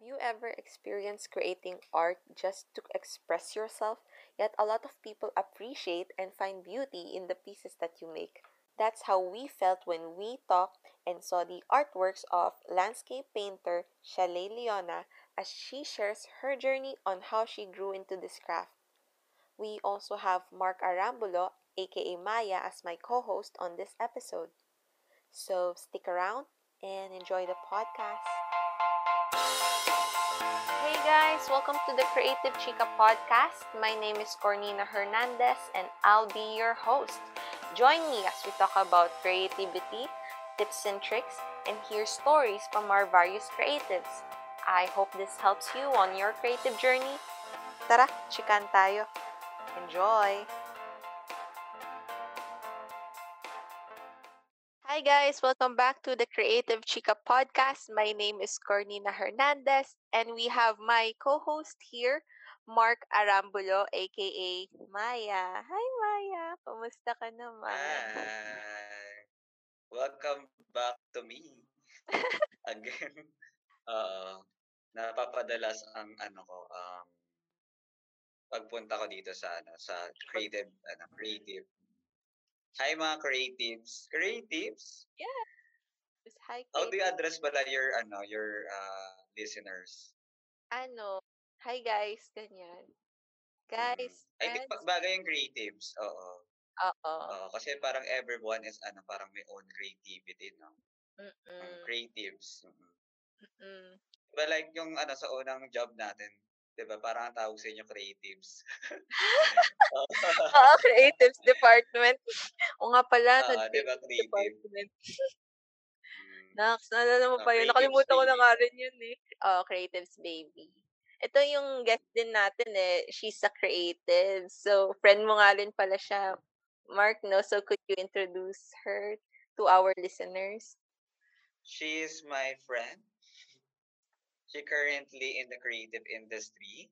Have you ever experienced creating art just to express yourself? Yet a lot of people appreciate and find beauty in the pieces that you make. That's how we felt when we talked and saw the artworks of landscape painter Chalet Leona as she shares her journey on how she grew into this craft. We also have Mark Arambulo, aka Maya, as my co host on this episode. So stick around and enjoy the podcast. Guys, welcome to the Creative Chica podcast. My name is Cornina Hernandez and I'll be your host. Join me as we talk about creativity, tips and tricks, and hear stories from our various creatives. I hope this helps you on your creative journey. Tara, chikan tayo. Enjoy! Hi guys, welcome back to the Creative Chica podcast. My name is Cornina Hernandez and we have my co-host here, Mark Arambulo aka Maya. Hi Maya, kumusta ka naman? Hi! Welcome back to me. Again. Oo. Napapadalas ang ano ko, um, pagpunta ko dito sa ano, sa creative, ano, creative. Hi mga creatives. Creatives? Yes, Hi How do you address pala your, ano, your uh, listeners? Ano? Hi guys, ganyan. Mm. Guys, I think bagay yung creatives. Oo. Oo. Oo. Kasi parang everyone is, ano, parang may own creativity, no? Mm, Mm-mm. creatives. Mm. Mm-mm. Diba like yung ano sa unang job natin, 'di ba? Parang ang tawag sa inyo creatives. Oo. Creatives department. O nga pala, Oo, 'di ba nag-creative creative? department. Nax, naalala mo Oh, pa yun? Nakalimutan ko na nga rin yun eh. Oh, creatives baby. Ito yung guest din natin eh. She's a creative. So, friend mo nga rin pala siya. Mark, no? So, could you introduce her to our listeners? She is my friend. She currently in the creative industry.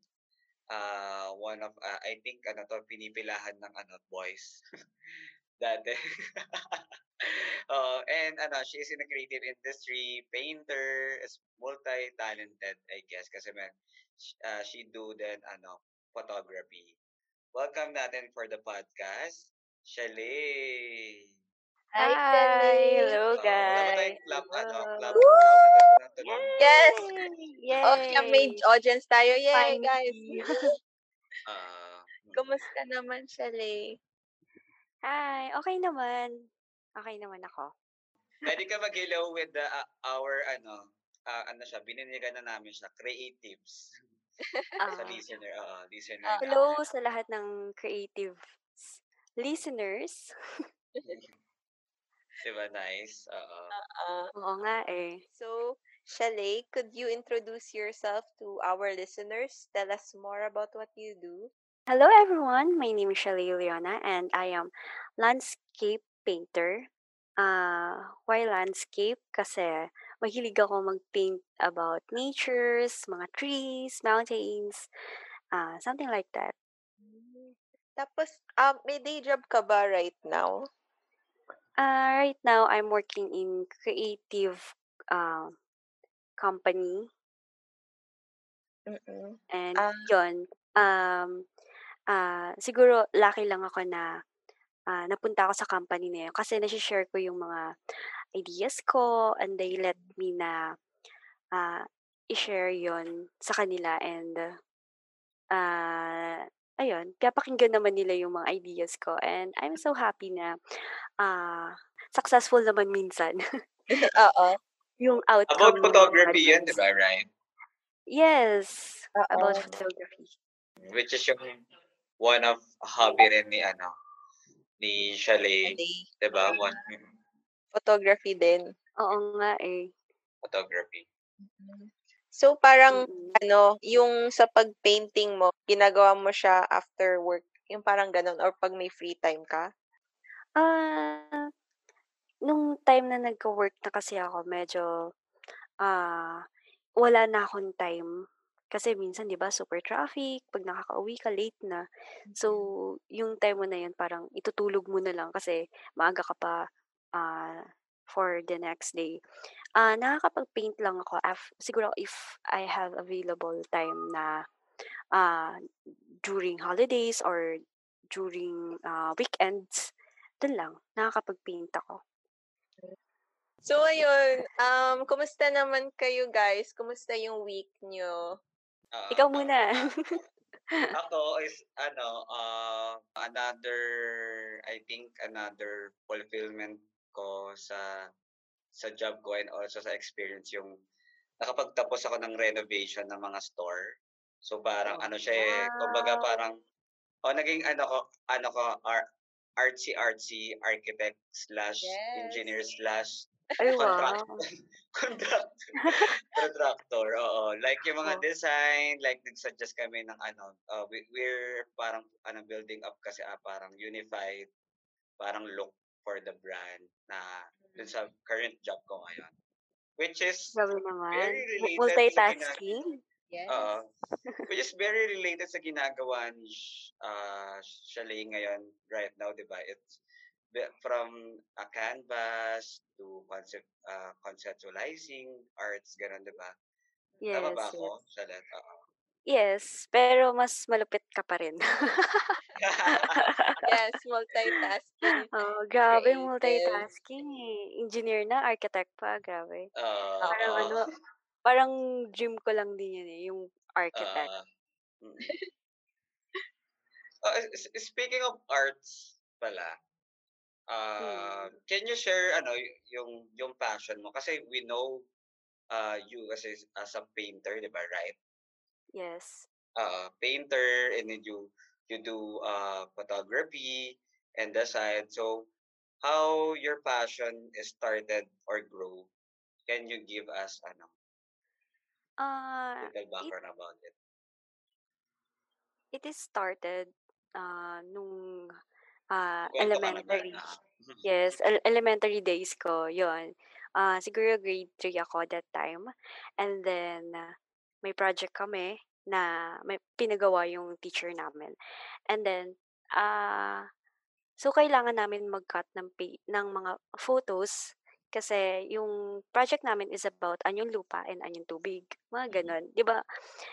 Uh, one of uh, I think ano to pinipilahan ng ano boys. Dati. oh, and ano, she is in the creative industry, painter, is multi-talented, I guess, kasi man, uh, she do then ano, photography. Welcome natin for the podcast, Chalet. Hi, Hi! Hello, Oh, wala guys! tayong clap, ano, clap, Woo! Yes! Yay! Oh, siya made Yay! audience tayo. Yay, guys! Finally! Ah, mm. Kumusta naman, Shelley? Hi! Okay naman. Okay naman ako. Pwede ka mag-hello with the, uh, our, ano, uh, ano siya, bininigan na namin siya, creatives. sa Ah, listener, oo, listener namin. hello sa lahat ng creative listeners. Diba, nice? Oo. Ah, Oo nga eh. so, Shelley, could you introduce yourself to our listeners? Tell us more about what you do. Hello everyone, my name is Shelly Leona and I am landscape painter. Ah, why landscape? Kasi mahilig ako mag-paint about natures, mga trees, mountains, ah, something like that. Mm. Tapos, um, may day job ka ba right now? Ah, right now I'm working in creative uh, company Mm-mm. and Ah. yon um ah siguro lucky lang ako na ah, napunta ako sa company na yun kasi nasi-share ko yung mga ideas ko and they let me na ah, i-share yon sa kanila and ah ayun, pinapakinggan naman nila yung mga ideas ko and I'm so happy na ah, successful naman minsan Oo. Yung outcome About photography jobs. di ba, right? Yes, about Oo. photography. Which is yung one of hobby rin ni, ano, ni Chalet, Shelley. di ba? Oo. One, Photography din. Oo nga eh. photography. So, parang, Mm. ano, yung sa pag-painting mo, ginagawa mo siya after work, yung parang ganun, or pag may free time ka? Ah, nung time na nagka-work na kasi ako medyo, ah, wala na akong time. Kasi minsan 'di ba super traffic, 'pag nakakauwi ka late na. So, yung time mo na yun parang itutulog mo na lang kasi maaga ka pa, ah, for the next day. Ah, nakakapag-paint lang ako af siguro if I have available time na, ah, during holidays or during, ah, weekends, dun lang nakakapag-paint ako. So ayun, um, kumusta naman kayo guys? Kumusta yung week niyo? Oo. Ikaw muna. Ako is ano, uh, another I think another fulfillment ko sa sa job ko and also sa experience yung nakapagtapos ako ng renovation ng mga store. So parang Oh, ano siya eh, kumbaga Wow. parang oh naging ano ko ano ko ar- artsy-artsy architect slash engineer yes. slash Ay, contract wow. contract contractor oo like yung mga Oh. design like nag-suggest kami ng ano uh, we, we're parang ano building up kasi ah, parang unified parang look for the brand na dun sa current job ko ngayon which is Grabe naman. very related sa ginagawa multitasking. Yes. Oo. which is very related sa ginagawa ni uh, Shalay ngayon right now, di ba? It's from a canvas to concept uh, conceptualizing arts, ganun, di ba? Tama Yes, ba yes. ako, Shalet? Oo. Yes, pero mas malupit ka pa rin. Yes, multitasking, Oo, grabe creative. multitasking, eh. Engineer na, architect pa, grabe. Oo. Parang oo. ano, parang dream ko lang din yun, eh, yung architect. Mm. Uh, s- speaking of arts pala, uh, Hmm. can you share ano yung yung passion mo kasi we know uh, you kasi as a painter, 'di ba, right? Yes. uh, painter and then you you do uh, photography and side. So how your passion is started or grow? Can you give us ano Ah, little it background about it? it is started, ah, nung, ah, Kwento ka naman. elementary. Ah. Yes, el elementary days ko, yun. Ah, siguro grade 3 ako that time. And then, ah, may project kami na may pinagawa yung teacher namin. And then, ah, so kailangan namin mag-cut ng pa ng mga photos kasi yung project namin is about anyong lupa and anyong tubig, mga Mhm. gano'n. 'Di ba,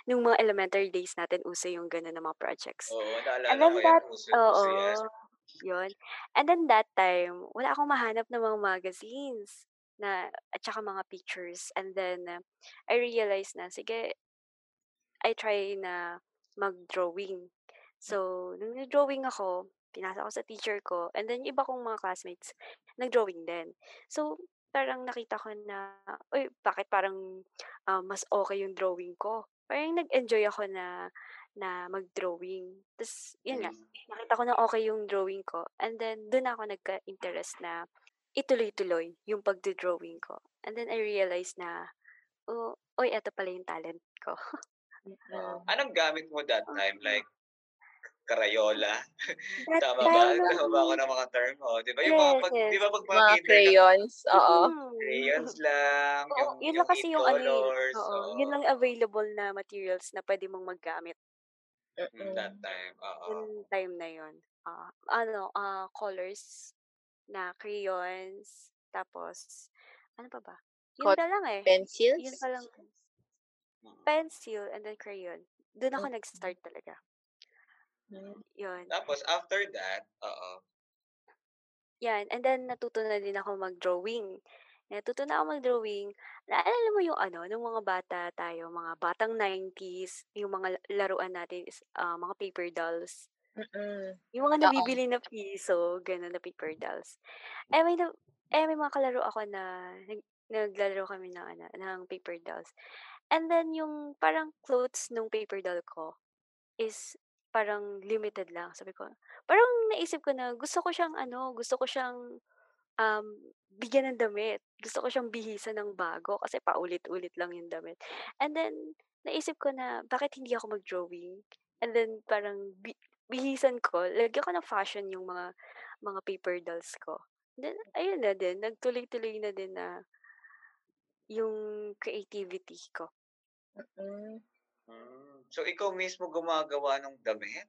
nung mga elementary days natin uso yung gano'n na mga projects. Oo, And naalala then ko yan. that Uso, oo, yan. Yun. And then that time, wala akong mahanap na mga magazines na at saka mga pictures. And then, ah, I realized na, sige, I try na mag-drawing. So, nung nag-drawing ako, pinasa ko sa teacher ko, and then iba kong mga classmates, nag-drawing din. So, parang nakita ko na, uy, bakit parang, ah, mas okay yung drawing ko. Parang nag-enjoy ako na na mag-drawing. Tas yun nga, Mm. nakita ko na okay yung drawing ko, and then dun ako nagka-interest na ituloy-tuloy yung pagdo-drawing ko. And then I realized na, oh, uy, eto pala yung talent ko. Mm. anong gamit mo that Oo. time? Like Crayola? Tama ba? Tama ba ako ng mga term? Oh, 'di ba yung mga yes, pag 'di ba pag mga Mga crayons, oo. Mm. crayons lang, Oo, yung yun yung lang kasi yung ano, eh, oo, oo. yun lang available na materials na pwede mong maggamit Mm, that time, oo. nung time na yun. Ah, ano, ah, colors na crayons, tapos ano pa ba? Yun Cot pa lang, eh. Yun pencils? pa lang. Mm. Pencil and then crayon. Dun ako Mm. nag-start talaga. Hmm. Yun. Tapos after that, oo. Yan, and then natuto na din ako mag-drawing. Natuto na ako mag-drawing. Naalala mo yung ano, nung mga bata tayo, mga batang 90s, yung mga la- laruan natin is ah, mga paper dolls. Mm. Yung mga nabibili na piso, gano'n na paper dolls. Eh, may na eh, may mga kalaro ako na nag naglalaro kami ng ano, ng paper dolls. And then yung parang clothes nung paper doll ko is parang limited lang. Sabi ko parang naisip ko na gusto ko siyang ano, gusto ko siyang, um, bigyan ng damit. Gusto ko siyang bihisan ng bago kasi paulit-ulit lang yung damit. And then naisip ko na bakit hindi ako mag-drawing? And then parang bi bihisan ko, lagyan ko ng fashion yung mga mga paper dolls ko. Then ayun na din, nagtuloy-tuloy na din na yung creativity ko. Mm. Hmm. So ikaw mismo gumagawa ng damit?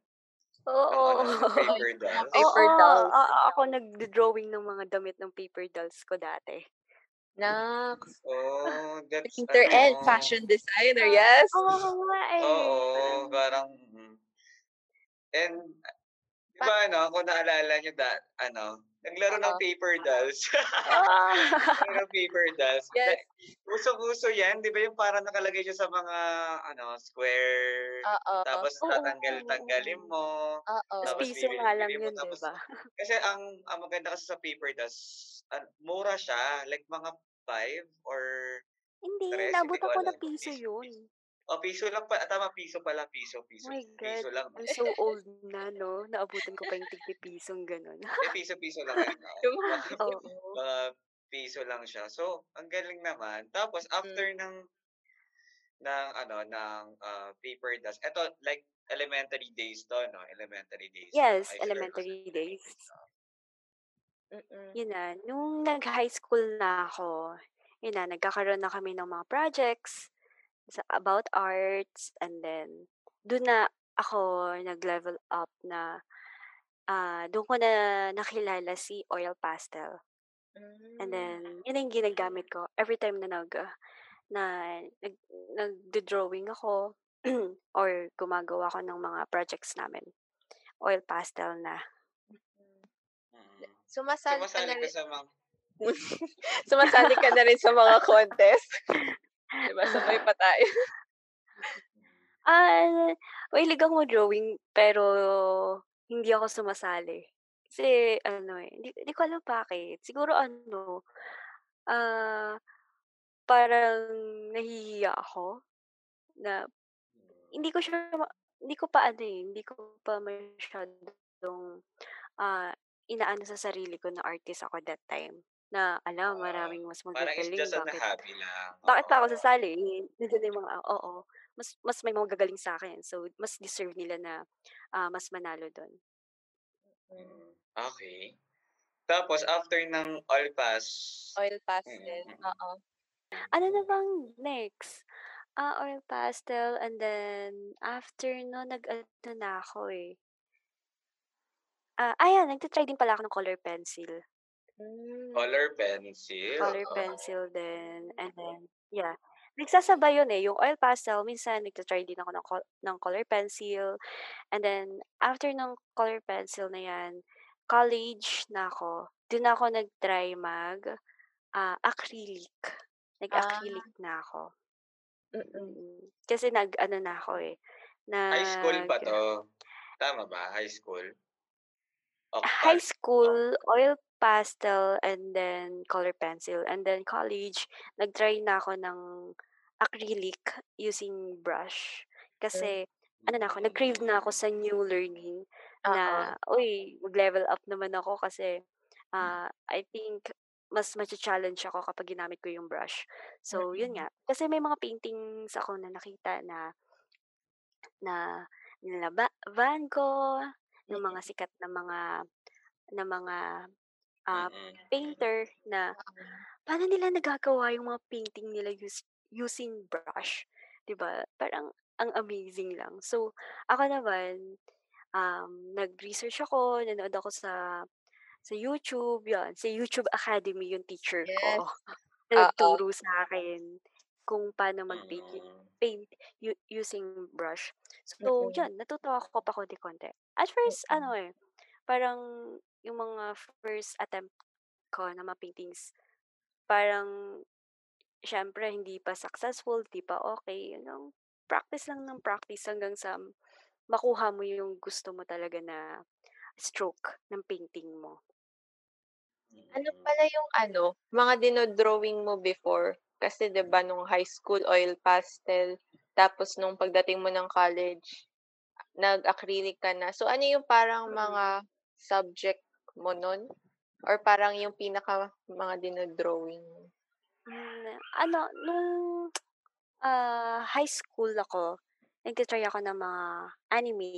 Ng Oo. ano, ng paper dolls? Paper Oo, dolls. a ako nagdo-drawing ng mga damit ng paper dolls ko dati. Naks. Oh, that's Painter and ano. fashion designer, yes. Oo nga eh. Oo, parang mm. and di ba ano, kung naalala nyo da, ano, naglaro ng Oo. paper dolls. Ah. Naglaro ng paper dolls. Yes. Uso-uso yan, di ba yung parang nakalagay siya sa mga, ano, square. Oo. Tapos tatanggal-tanggalin mo. Oo. Tapos piso nga lang yun, di ba? Kasi ang, ang maganda kasi sa paper dolls, an- mura siya. Like mga 5 or Hindi, Tres, ko ako na Piso, yun. O, piso lang pa. Tama, piso pala. Piso, piso. Oh my Piso God. lang. I'm so old na, no? Naabutan ko pa yung tigpi-pisong ganun. Eh, piso-piso lang yun. Mga, mga piso lang siya. So, ang galing naman. Tapos, after ng ng ano ng ah, paper dust. Ito like elementary days to, no? Elementary days. Yes, swear, elementary days. Mm-mm. Yun na, nung nag-high school na ako, yun na, nagkakaroon na kami ng mga projects sa, about arts and then doon na ako nag-level up na ah doon ko na nakilala si oil pastel. And then, yun ang ginagamit ko every time na nag ah, na nag nagdo-drawing ako or gumagawa ako ng mga projects namin. Oil pastel na. Mm. Sumasali ka Sumasali na ka rin, sa mga sumasali ka na rin sa mga contest. diba? Sabay pa tayo. Ah, mahilig ako drawing pero hindi ako sumasali. Kasi ano eh, hindi, hindi ko alam bakit. Siguro ano, ah, parang nahihiya ako na hindi ko siya hindi ko pa ano eh, hindi ko pa masyadong ah inaano sa sarili ko na artist ako that time. Na alam, Ah, maraming mas parang it's magagaling. just an Bakit? hobby lang. Bakit pa ako sasali? Nandiyan yung mga, oo, mas, mas may mga gagaling sa akin. So, mas deserve nila na ah, mas manalo doon. Mm. Okay. Tapos, after ng all pass, Oil pastel. Mm, mm, mm. Oo. Ano na bang next? Ah, oil pastel and then after no, nag-ano na ako eh. Ah, ayan, nagtatry din pala ako ng color pencil. Mm. color pencil. Color Oo. pencil din. And then, yeah. Nagsasabay yun eh. Yung oil pastel, minsan nagtatry din ako ng, col- ng color pencil. And then, after ng color pencil na yan, college na ako. Doon ako nag-try mag ah, acrylic. Nag-acrylic na ako. Mm-mm. Mm. Kasi nag, ano na ako eh. Nag, High school ba to? Tama ba? High school? O, high school, oil pastel, and then color pencil. And then college, nag-try na ako ng acrylic using brush. Kasi, ano na ako, nag-crave na ako sa new learning na, uy, mag-level up naman ako kasi ah I think mas ma-challenge ako kapag ginamit ko yung brush. So, yun Mm-mm. nga. Kasi may mga paintings ako na nakita na na nila Ba- Van Gogh, ng mga sikat na mga na mga ah, Mm-mm. painter na paano nila nagagawa yung mga painting nila use, using brush, 'di ba? Parang ang amazing lang. So, ako naman um nag-research ako, nanood ako sa sa YouTube, 'yon. Sa YouTube Academy yung teacher ko. Yes. Na Oo. nagturo sa akin kung paano mag-paint y- Mm. paint u- using brush. So, Mm-mm. yun, natuto ako pa konti-konti. At first, Mm-mm. ano eh, parang yung mga first attempt ko na mga paintings, parang, syempre, hindi pa successful, hindi pa okay. Yun lang, practice lang ng practice hanggang sa makuha mo yung gusto mo talaga na stroke ng painting mo. Ano Mm. pala yung ano, mga dinodrawing mo before? Kasi 'di ba nung high school oil pastel, tapos nung pagdating mo ng college, nag-acrylic ka na. So ano yung parang Mm. mga subject mo nun? Or parang yung pinaka mga dinodrawing mo? Hmm, ano, nung ah, high school ako, nagta-try ako ng mga anime.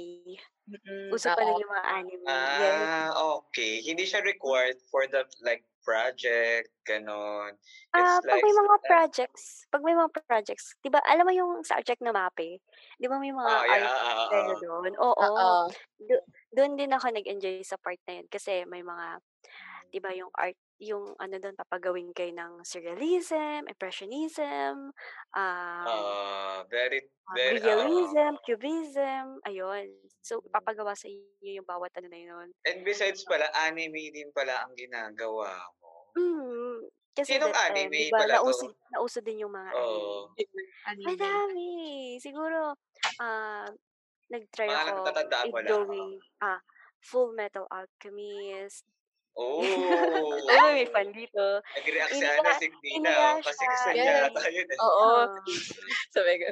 Mm, Uso pa oo. nun yung mga anime. Ah, okay. Hindi siya required for the like project, ganon. Ah, It's pag like may mga uh, projects, pag may mga projects, 'di ba, alam mo yung subject na MAPE? 'Di ba may mga oh, yeah, art ah, ah, tayo ah. doon? Oo. Oo. Do, doon din ako nag-enjoy sa part na yun kasi may mga 'di ba yung art yung ano dun papagawin kayo ng surrealism, impressionism, um, Oo, very, um, very, oo. realism, cubism, ayun. So, Mm. ipapagawa sa inyo yung bawat ano na yun. And besides pala, anime din pala ang ginagawa mo. Mm, kasi Sinong that anime ba, pala nauso to? nauso din yung mga anime. Anime. Madami. Siguro, ah, nag-try Mga ako i-drawing, ah, Full Metal Alchemist. Oh! Oo, may fan dito. Nag-react si Iniya ano, si Nina, oh, kasi gusto niya yata yun, eh. Oo. Sabi ko.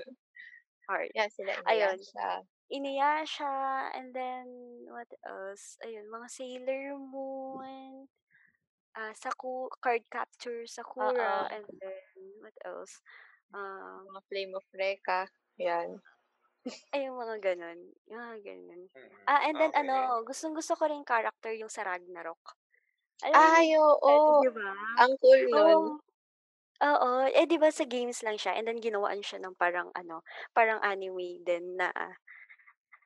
heart. Yan sila Ayun. Inuyasha. Inuyasha, and then what else? Ayun, mga Sailor Moon, ah, Saku Card Capture Sakura, Oo. and then what else? Um, Mga Flame of Recca. Yan. Ay, yung mga gano'n. Yung mga gano'n. Mm, Ah, and then okey. ano, gustong-gusto ko rin character yung sa Ragnarok. Alam Ay, oo. eh, 'di ba? Ang cool nun. Oo. Eh, 'di ba sa games lang siya and then ginawaan siya ng parang ano, parang anime din na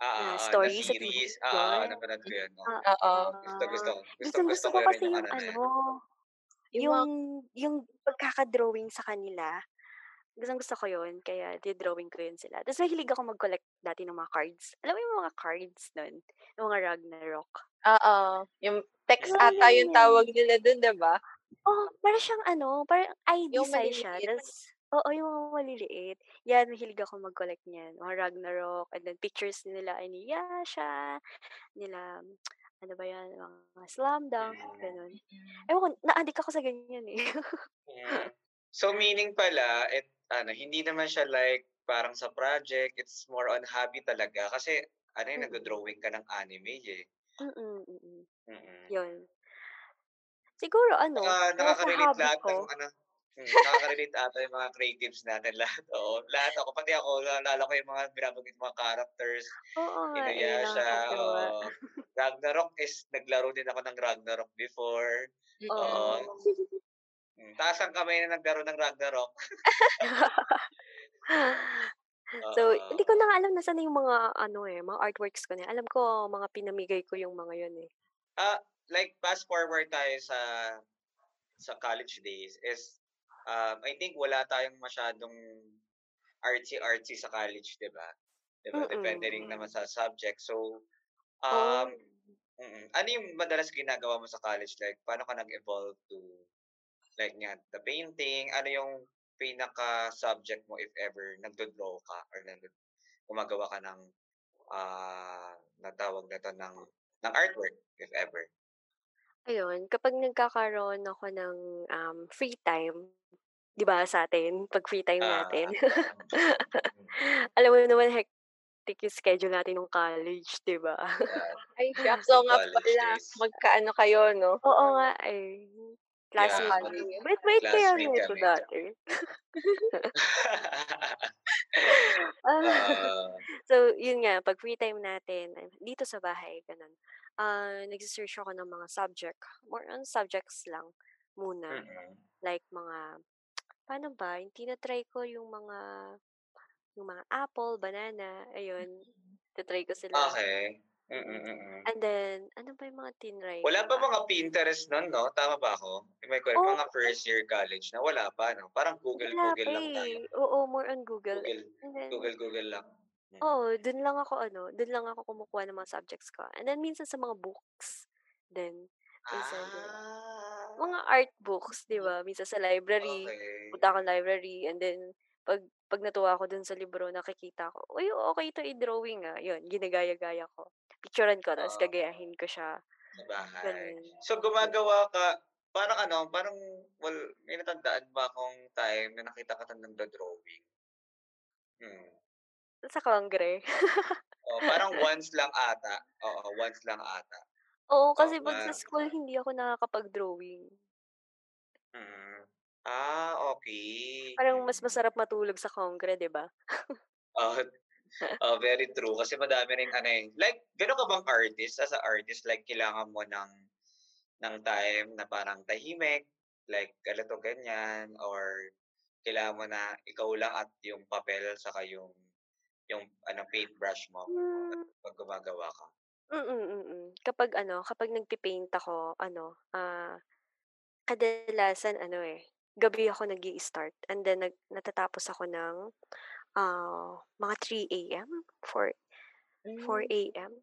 Ah, na na story sa series. TV. Oo, oo, Yun. napanood ko yun, oo. Ah, Oo. Gusto, gusto ko. Gustong-gusto gustong-gusto ko kasi yung yung ano na ano, Yung yung yung pagkaka-drawing sa kanila. Gustong-gusto ko yun kaya di-drawing ko yun sila. Tapos mahilig ako mag-collect dati ng mga cards. Alam mo yung mga cards nun? Yung mga Ragnarok. Oo. Yung text Mga ata yung ganyan. tawag nila dun, 'di ba? Oh, para siyang ano, parang ID Yung size siya. Tas oo, yung mga maliliit. Yan, mahilig ako mag-collect niyan. Mga Ragnarok and then pictures nila Inuyasha, nila ano ba yan, mga Slam Dunk, Mm. gano'n. Mm. Ewan ko, na-addict ako sa ganyan, eh. Mm. So, meaning pala, it, ano, hindi naman siya like parang sa project, it's more on hobby talaga. Kasi, ano yung nag-drawing ka ng anime, eh. Mm, mm. Mm. Yun. Siguro ano, sa nakaka-relate lahat ko ng ano, mm, nakaka-relate ata yung mga creatives natin lahat. Oo, lahat ako, pati ako, naalala ko yung mga binabanggit mga characters, Oo eh, Inuyasha, nakakatuwa. oo. Ragnarok is, naglaro din ako ng Ragnarok before. Oo. Mm, taas ang kamay na naglaro ng Ragnarok. So, Oo. hindi ko na nga alam nasaan na yung mga ano, eh, mga artworks ko na. Alam ko mga pinamigay ko yung mga yun, eh. Ah, like fast forward tayo sa sa college days is um, I think wala tayong masyadong artsy-artsy sa college, 'di ba? 'Di ba? Depende rin naman sa subject. So, Oo. um, mm, ano yung madalas ginagawa mo sa college? Like, paano ka nag-evolve to, like nga, the painting? Ano yung pinaka-subject mo if ever nagdo-draw ka or nag gumagawa ka ng, ah, natawag na 'to ng ng artwork if ever? Ayun, kapag nagkakaroon ako ng, um, free time, 'di ba sa atin 'pag free time Ah, natin, mm. alam mo naman hectic yung schedule natin nung college, 'di ba? Yeah. Ay. Oo nga pala. days. Magkaano kayo, no? Oo nga, eh. Classmate Yeah, Classmate kami. kayo. Bait-bait kaya nito dati. Ah, Oo. so, yun nga, 'pag free time natin, dito sa bahay, gano'n, ah, nagse-search ako ng mga subject. More on subjects lang muna. Mm. Like mga paano ba, yung tina-try ko yung mga yung mga apple, banana, ayun. Ta-try ko sila. Okey. Mm, mm. And then, ano ba yung mga tinry Wala pa mga Pinterest nun 'no, tama ba ako? I correct? Oo, Mga first year college na wala pa 'no? Parang wala Google-Google lang tayo. eh. Oo, more on Google. Google And then Google-Google lang. Mm. oo, dun lang ako ano, dun lang ako kumukuha ng mga subjects ko. And then minsan sa mga books din. Minsan Ah. mga art books, 'di ba? Minsan sa library, Okey. punta akong library and then 'pag 'pag natuwa ako dun sa libro nakikita ko, "Uy, okey 'to i-drawing, ah." Yun, ginagaya-gaya ko. Picturan ko tapos gagayahin ko siya, Sa bahay. So, gumagawa ka parang ano, parang well, may natandaan ba akong time na nakita kita nagdo-drawing? Hmm. Sa kongre. Oo, parang once lang ata. Oo, once lang ata. Oo, kasi 'pag sa school hindi ako nakakapag-drawing. Mm. Ah, okey. Parang mas Mm. masarap matulog sa kongre, 'di ba? Oo. Oh, very true. Kasi madami ring ano, eh like gano'n ka bang artist? As a artist, like kailangan mo ng ng time na parang tahimik, like ganito, ganyan, or kailangan mo na ikaw lang at yung papel saka yung yung ano, paintbrush mo Hmm. 'pag gumagawa ka? Mm, mm. Kapag ano, kapag nagpe-paint ako ano, ah, kadalasan ano, eh, gabi ako nag-i-start and then nag natatapos ako ng, ah, mga 3 AM, 4 4 Hmm. AM.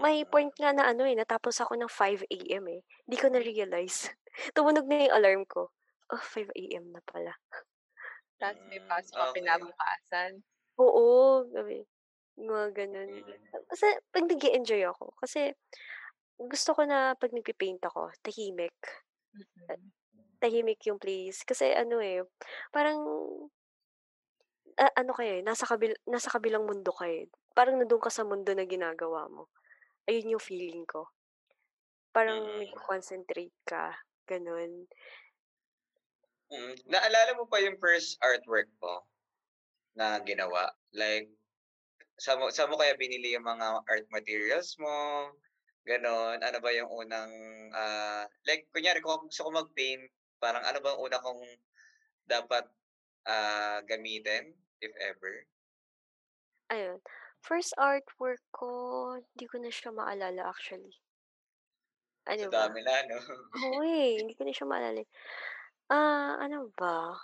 May Mm. point nga na ano, eh, natapos ako ng 5 AM, eh. Di ko na-realize. Tumunog na yung alarm ko. Oh, 5 AM na pala. Ta's may Mm, pasok ka okey. kinabukasan. Oo, gabi. Mga gano'n. Mm. Kasi 'pag nag-e-enjoy ako kasi gusto ko na 'pag nagpe-paint ako tahimik. A Mm. tahimik yung place kasi ano, eh, parang ah, ano ka, eh, nasa kabil nasa kabilang mundo ka, eh. Parang nandun ka sa mundo na ginagawa mo. Ayun yung feeling ko. Parang Mm. nagko-concentrate ka, gano'n. Mm. Naalala mo pa yung first artwork mo na ginawa? Like, saan mo saan mo kaya binili yung mga art materials mo, gano'n? Ano ba yung unang, ah, like kunyari kung gusto ko mag-paint, parang ano bang una kong dapat, ah, gamitin, if ever? Ayun, first artwork ko, di ko na siya maalala actually. Sa Ano ba? dami na 'no? Oo, eh, hindi ko na siya maalala, eh. Ah, ano ba?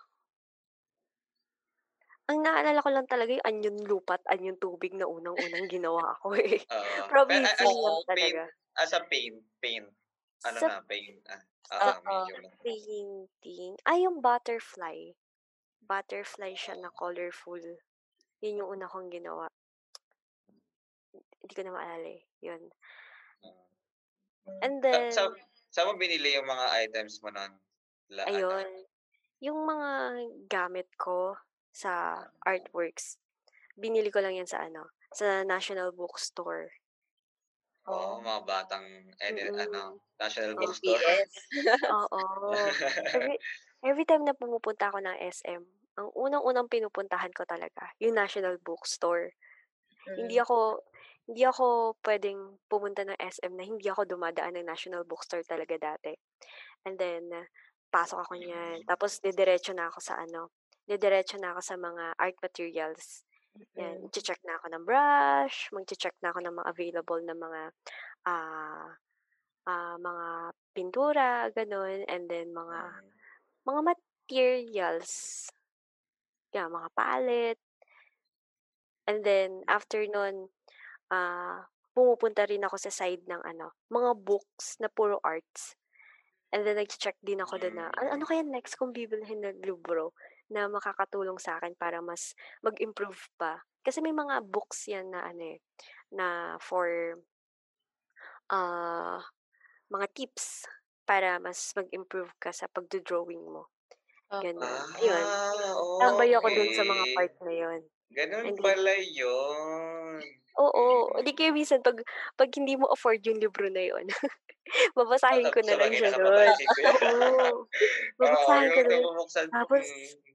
Ang naalala ko lang talaga yung Anyon Lupa at Anyon Tubig na unang-unang ginawa ko, eh. Oo, pe a as Promising lang paint talaga. as a paint paint, ano Sa na paint, ah, sa oo, Oo. medium na. painting, ay yung butterfly. Butterfly siya na colorful. Yun yung una kong ginawa. Hindi ko na maalala, eh, yun. Mm. And Sa sa then saan mo binili yung mga items mo nun? La ano? Ayun, yung mga gamit ko sa artworks, binili ko lang yan sa ano, sa National Bookstore. Oo, Oh. mga batang edi Mm. ano, National Oo. Bookstore. NBS. Every everytime na pumupunta ako ng SM, ang unang-unang pinupuntahan ko talaga yung National Bookstore. Hindi Mm. ako hindi ako puwedeng pumunta ng SM na hindi ako dumadaan ng National Bookstore talaga dati. And then, pasok ako niyan, Mm. tapos didiretso na ako sa ano, didiretso na ako sa mga art materials. Yan, Mm. magche-check na ako ng brush, magche-check na ako ng mga available na mga, ah, ah, mga pintura, gano'n, and then mga Mm. Mga materials. Yeah, mga palette. And then after nun, ah, pumupunta rin ako sa side ng ano, mga books na puro arts. And then nagche-check din ako dun na, "Ano ano kaya next kong bibilhin na libro na makakatulong sa'kin para mas mag-improve pa?" Kasi may mga books yan na ano, eh, na for ah, mga tips para mas mag-improve ka sa pagdo-drawing mo, Oo. gano'n. Ayun, Ah, tambay ako dun sa mga part na yun. Gano'n And pala yun. Oo, Mm. kaya minsan 'pag 'pag hindi mo afford yung libro na yun, babasahin ko na lang siya yan. Oo, babasahin ko na tapos mm.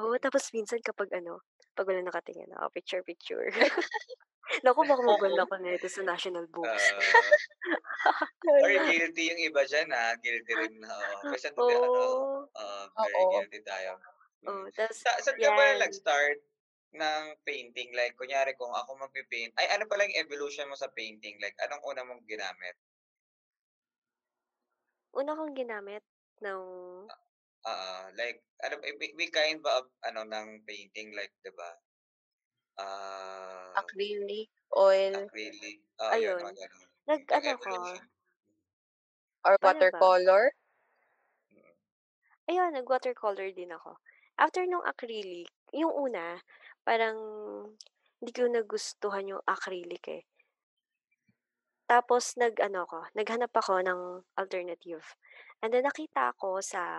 oo, tapos minsan kapag ano, 'pag walang nakatingin, oo, picture-picture. Naku, baka maban ako nito sa National Books. Oo. Uy, Hala. guilty yung iba diyan, ah, guilty rin, oo. Minsan hindi ano, Oo. oo, very Oo. guilty tayo. Mm. Oo, tas Sa saan ka ba nag-start ng painting? Like kunyari kung ako magpe-paint ay ano pala yung evolution mo sa painting, like anong una mong ginamit? Una kong ginamit nung Oo, like ano may may may kind ba of ano ng painting like 'di ba? Ah Acrylic, oil. acrylic, oo, yun mga Ayun. Yung nag-ano ko. Or ba? watercolor? Mm. Ayun, nag-watercolor din ako. After nung acrylic, yung una parang hindi ko nagustuhan yung acrylic, eh. Tapos nag-ano ako, naghanap ako ng alternative. And then nakita ko sa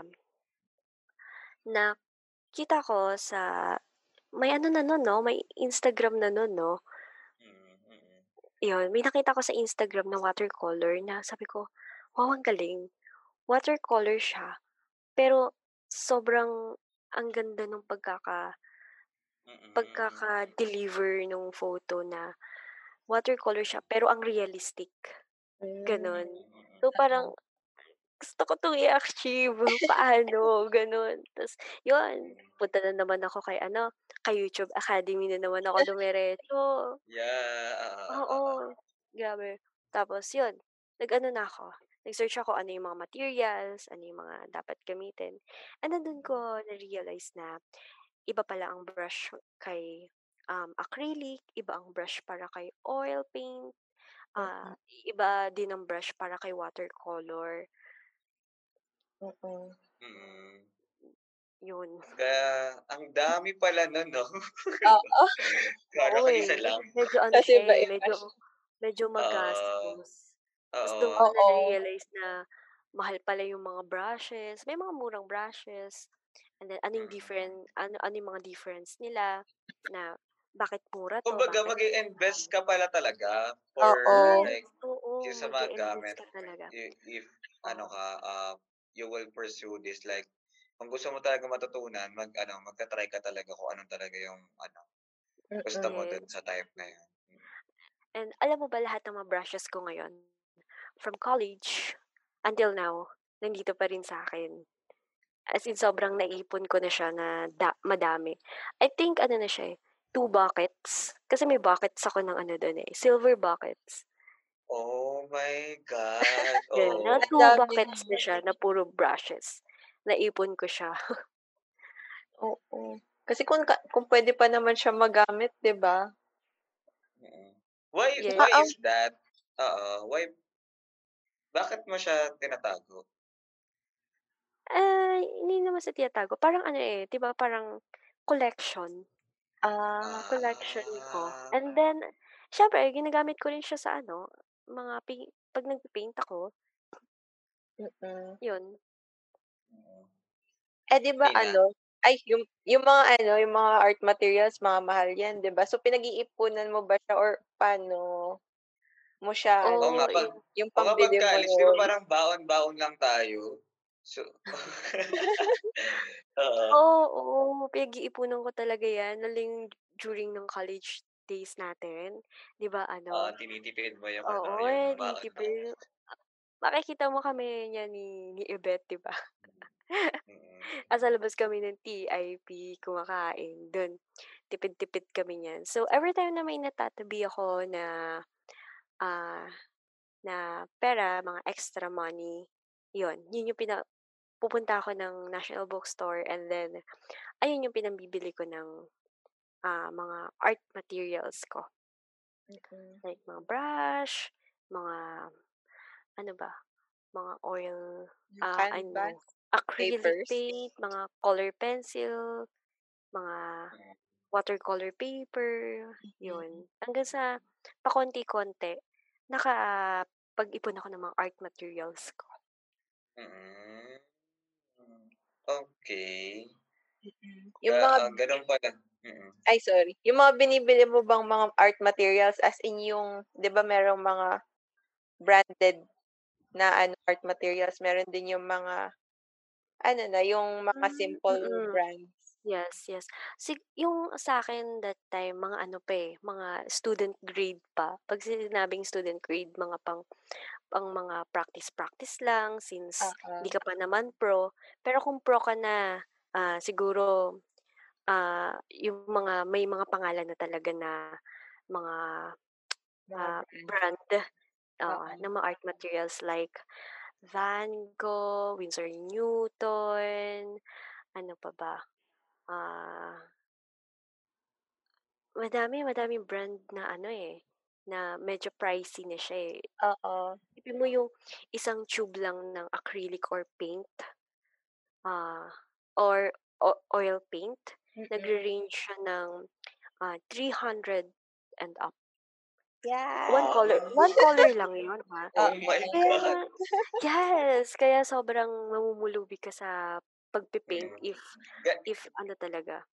nakita ko sa may ano na nun 'no, may Instagram na nun 'no. Mm, mm. Yun, may nakita ko sa Instagram na watercolor na sabi ko, "Wow, ang galing." Watercolor siya, pero sobrang ang ganda nung pagkaka Mm. pagkaka-deliver nung photo na watercolor siya pero ang realistic, gano'n. So, parang gusto ko 'tong i-achieve, paano, gano'n. Tas yun, Mm. punta na naman ako kay ano, kay YouTube Academy na naman ako dumiretso. Yeah, oo, oo. Oo, Grabe. Tapos yun, nag-ano na ako, nag-search ako ano yung mga materials, ano yung mga dapat gamitin. And then dun ko na-realize na iba pala ang brush kay um, acrylic, iba ang brush para kay oil paint, ah, Mm. iba din ang brush para kay watercolor. Mm. Mm. Yun. Kaya, ang dami pala nun, no? Oo. Kala Oo ko isa lang. Medyo ano Kasi siya eh, medyo, medyo Oo. magastos. Tapos Oo. doon ko Oo. na-realize na mahal pala yung mga brushes. May mga murang brushes. And then, ano yung Mm. different, ano, ano yung mga difference nila na bakit mura to, Kumbaga, bakit mag-i-invest ka pala talaga for Oo. Like oo, yung sa mga gamit. ka talaga. i- If, ano Oo. ka, uh, you will pursue this like kung gusto mo talaga matutunan, mag ano, magta-try ka talaga kung anong talaga yung ano, gusto mo dun sa type na yun. And alam mo ba lahat ng mga brushes ko ngayon, from college until now, nandito pa rin sa akin. As in, sobrang naipon ko na siya na da- madami. I think, ano na siya eh, two buckets. Kasi may buckets ako ng ano doon eh, silver buckets. Oh my God. Ganun, na Oo. two Ang dami buckets na siya na puro brushes. Naipon ko siya. Oo. Kasi kung ka kung puwede pa naman siya magamit, 'di ba? Mm. Why Yes. why is that? Oo, why bakit mo siya tinatago? Ay, hindi naman sa tinatago, parang ano eh, 'di ba parang collection. Ah. Collection ko. Ah. And then, siyempre ginagamit ko rin siya sa ano, mga pi 'pag nagpe-paint ako. Mm. Yun. Mm. Eh, 'di ba ano, ay yung yung mga ano, yung mga art materials mga mahal 'yan, 'di ba? So pinag-iipunan mo ba siya or paano mo siya Oo ano, nga, Oo, 'pag yung yung oo 'pag pambili mo college, 'di ba parang baon-baon lang tayo? So Oo. Oo, pinag-iipunan ko talaga 'yan, lalo yung during ng college days natin. 'Di ba Oo, ano tinitipid mo yung ano, oo, yung eh, baon mo. tinitipid. Makikita mo kami niyan ni ni Yvette, 'di ba? Mm. Nasa labas kami ng TIP kumakain, dun. Tipid-tipid kami niyan. So, everytime na may natatabi ako na, ah, na pera, mga extra money, yun, yun yung pina pupunta ako ng National Bookstore and then ayun yung pinambibili ko ng, ah, mga art materials ko. Mm. Like mga brush, mga ano ba, mga oil, ah, ano, acrylic papers. paint, mga color pencil, mga Mm. watercolor paper, Mm. yun. Hanggang sa pakonti-konti nakapag-ipon ako ng mga art materials ko. Mm. Okey. Mm. Yung Ah, mga ah, ganun pala. Mm. ay sorry, yung mga binibili mo bang mga art materials as in yung 'di ba merong mga branded na ano, art materials, meron din yung mga ano na, yung mga Hmm, simple mm. brands? Yes, yes. Sig yung sa'kin that time mga ano pa eh, mga student grade pa. 'Pag sinabing student grade, mga pang pang mga practice-practice lang since hindi Oo. ka pa naman pro. Pero kung pro ka na, ah, siguro, ah, yung mga may mga pangalan na talaga na mga, ah, brand. oo, Oo. ng mga art materials like Van Gogh, Winsor & Newton, ano pa ba, ah madami, madaming brand na ano eh, na medyo pricey na siya eh. Oo. Isipin mo yung isang tube lang ng acrylic or paint, ah, or o oil paint, Mm. nagre-range siya ng, ah, 300 and up. One Yes. color one color lang yun ha. Oh my God. yes, kaya sobrang mamumulubi ka sa pagpe-paint Mm. if Ga if ano talaga.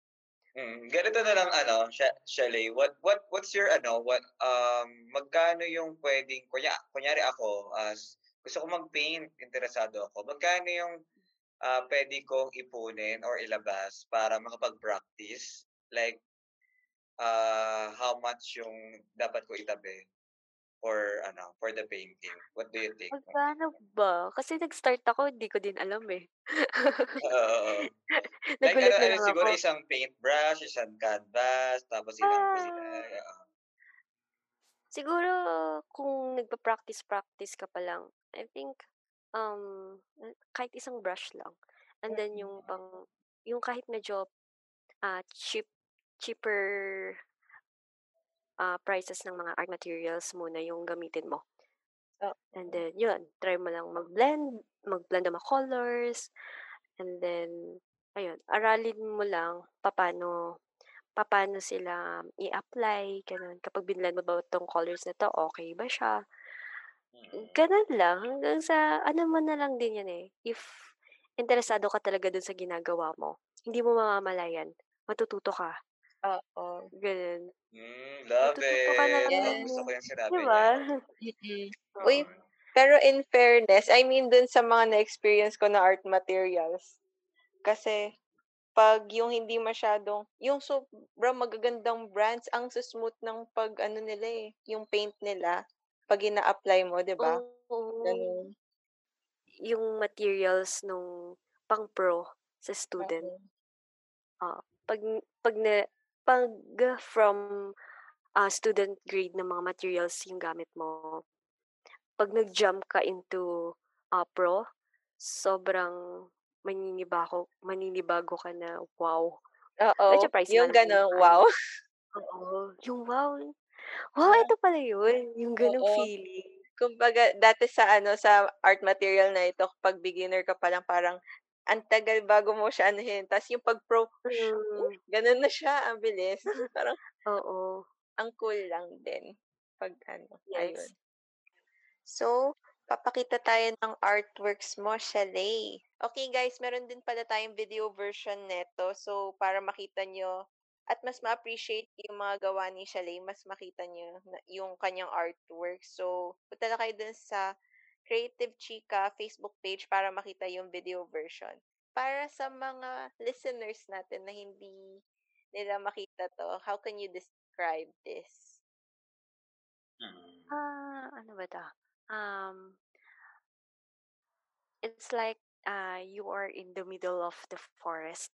Mm, ganito na lang ano, Sha Shalay, what what what's your ano, what, um, magkano yung puwedeng kunya kunyari ako, as gusto ko mag-paint, interesado ako, magkano yung, ah, puwede kong ipunin or ilabas para makapag-practice? Like, ah, how much yung dapat ko itabi for ano, for the painting? What do you think? Magkano ba? Kasi nag-start ako hindi ko din alam eh. Oo, oo. Like ano ano, siguro ako. isang paintbrush, isang canvas, tapos ilang Ah. kusina oo. Siguro kung nagpa-practice-practice ka pa lang, I think, um, kahit isang brush lang. And then yung Mm. pang yung kahit medyo, ah, cheap cheaper ah, prices ng mga art materials muna yung gamitin mo. Oo. And then yun, try mo lang mag-blend, mag-blend ng mga colors, and then ayun, aralin mo lang papaano papaano sila i-apply, gano'n. Kapag binlend mo ba 'tong colors na 'to, okey ba siya? Mm. Gano'n lang, hanggang sa ano mo na lang din 'yan, eh, if interesado ka talaga dun sa ginagawa mo, hindi mo mamamalayan, matututo ka. Oo. Gano'n. Hmm, love Matututo ka na it. lang Yes. Gusto ko yung sinabi 'di niya. Mm. Oo. Uy, pero in fairness, I mean dun sa mga na-experience ko na art materials, kasi 'pag yung hindi masyadong yung sobrang magagandang brands, ang su-smooth ng pag-ano nila, eh, yung paint nila 'pag ina-apply mo, 'di ba? Oo. Gano'n. Yung materials nung pang-pro sa student. Oo. Oo, 'pag 'pag na 'pag from, ah, student grade na mga materials yung gamit mo, 'pag nag-jump ka into, ah, pro, sobrang maninibago maninibago ka na, wow. Oo, yung gano'n, wow. ano oo, yung wow, wow Ah. ito pala yun, yung gano'ng Oo. feeling. Kumbaga dati sa ano, sa art material na ito, 'pag beginner ka pa lang parang ang tagal bago mo siya anuhin, ta's yung 'pag pro, Mm. uy, gano'n na siya, ang bilis. Parang Oo. ang cool lang din 'pag ano, ayun. Yes. So, papakita tayo ng artworks mo, Shalay. Okey guys, meron din pala tayong video version neto. So, para makita niyo at mas ma-appreciate yung mga gawa ni Shalay, mas makita niyo na yung kanyang artwork. So, punta lang kayo dun sa Creative Chika Facebook page para makita yung video version. Para sa mga listeners natin na hindi nila makita 'to, how can you describe this? Mm. Ah, ano ba 'to? Um it's like, ah, you are in the middle of the forest.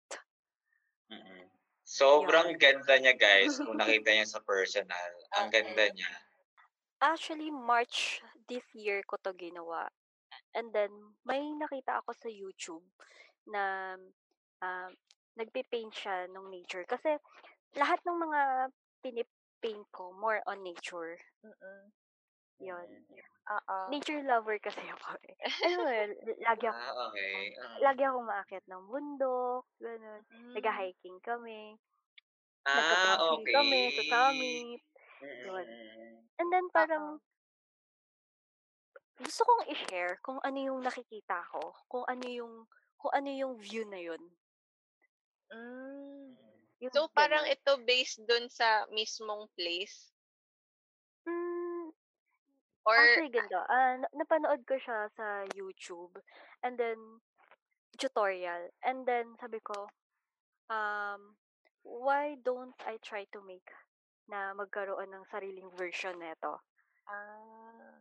Mm. Sobrang Yun. ganda niya guys, kung nakita niyo sa personal, ang ganda niya. Actually, March this year ko 'to ginawa. And then may nakita ako sa YouTube na, um, nagpe-paint siya nung nature. Kasi lahat ng mga pini-paint ko more on nature. Mm. Yun. Mm. Oo. Nature lover kasi ako, eh. Alam mo yun, lagi ako Ah, okey. Mm. lagi akong umaakyat ng bundok, gano'n. Hmm. Nagha-hiking kami. Ah, Nagka-camping kami sa summit. Mm, Yun. mm. And then parang Oo. gusto kong i-share kung ano yung nakikita ko, kung ano yung kung ano yung view na yun. Hmm. Yung So, parang gano'n. ito based dun sa mismong place? Or actually ganito, ah, na napanood ko siya sa YouTube and then tutorial. And then sabi ko, um, why don't I try to make na magkaroon ng sariling version neto? Ah.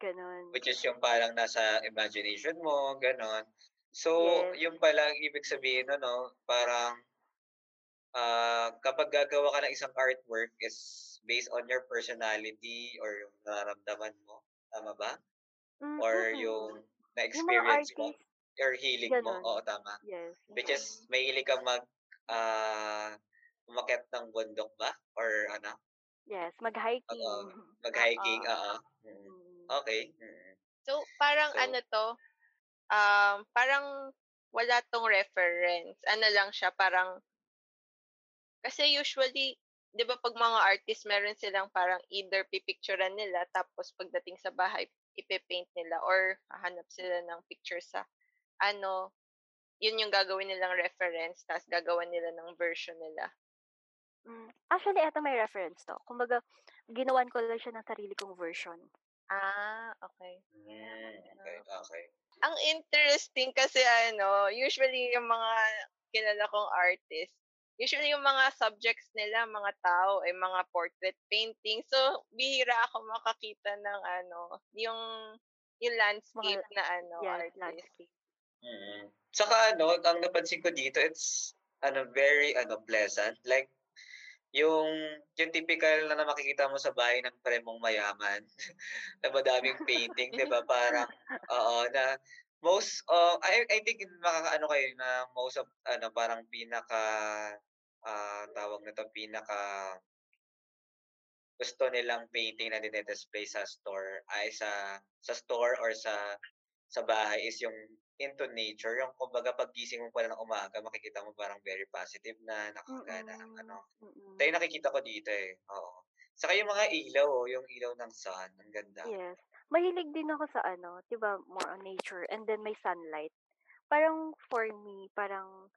Gano'n. Which is yung parang nasa imagination mo, gano'n. So, Yes. yun pala ibig sabihin nun 'no, parang, ah, kapag gagawa ka ng isang artwork is based on your personality or yung nararamdaman mo, tama ba? Hmm, Or mm. yung na-experience mo or hilig mo, gano'n. oo tama. Yes. Which is mahilig kang mag, ah, umakyat ng bundok ba or ano? Yes, mag-hiking. mag-hiking, Oo. Mm. Mm. Okey, mm. So, parang So ano 'to, um, parang wala 'tong reference, ano lang siya parang kasi usually 'di ba 'pag mga artist meron silang parang either pi-picturan nila tapos pagdating sa bahay ipe-paint nila or hahanap sila ng picture sa ano, yun yung gagawin nilang reference ta's gagawan nila ng version nila. Hmm, actually eto may reference 'to. Kumbaga ginawan ko lang siya ng sarili kong version. Ah, okey. Hmm, okey, okey. Ang interesting kasi ano, usually yung mga kilala kong artist, usually yung mga subjects nila mga tao, eh, mga portrait painting. So, bihira ako makakita ng ano, yung yung Mga landscape na ano, yes, artist. landscape. Mm. Tsaka ano, ang napansin ko dito it's ano, very ano, pleasant. Like yung yung tipikal na makikita mo sa bahay ng friend mong mayaman, na madaming painting, 'di ba? Parang oo, na most of I I think makakaano kayo na most of ano, parang pinaka, ah, tawag nito, pinaka gusto nilang painting na dine-display sa store ay sa sa store or sa sa bahay is yung into nature, yung kumbaga paggising mo pa lang ng umaga makikita mo parang very positive na, nakakagana ang Mm, ano. Ito mm. yung nakikita ko dito, eh, oo. Saka yung mga ilaw, oh, yung ilaw ng sun, ang ganda. Yes. Mahilig din ako sa ano, 'di ba, more on nature and then may sunlight. Parang for me, parang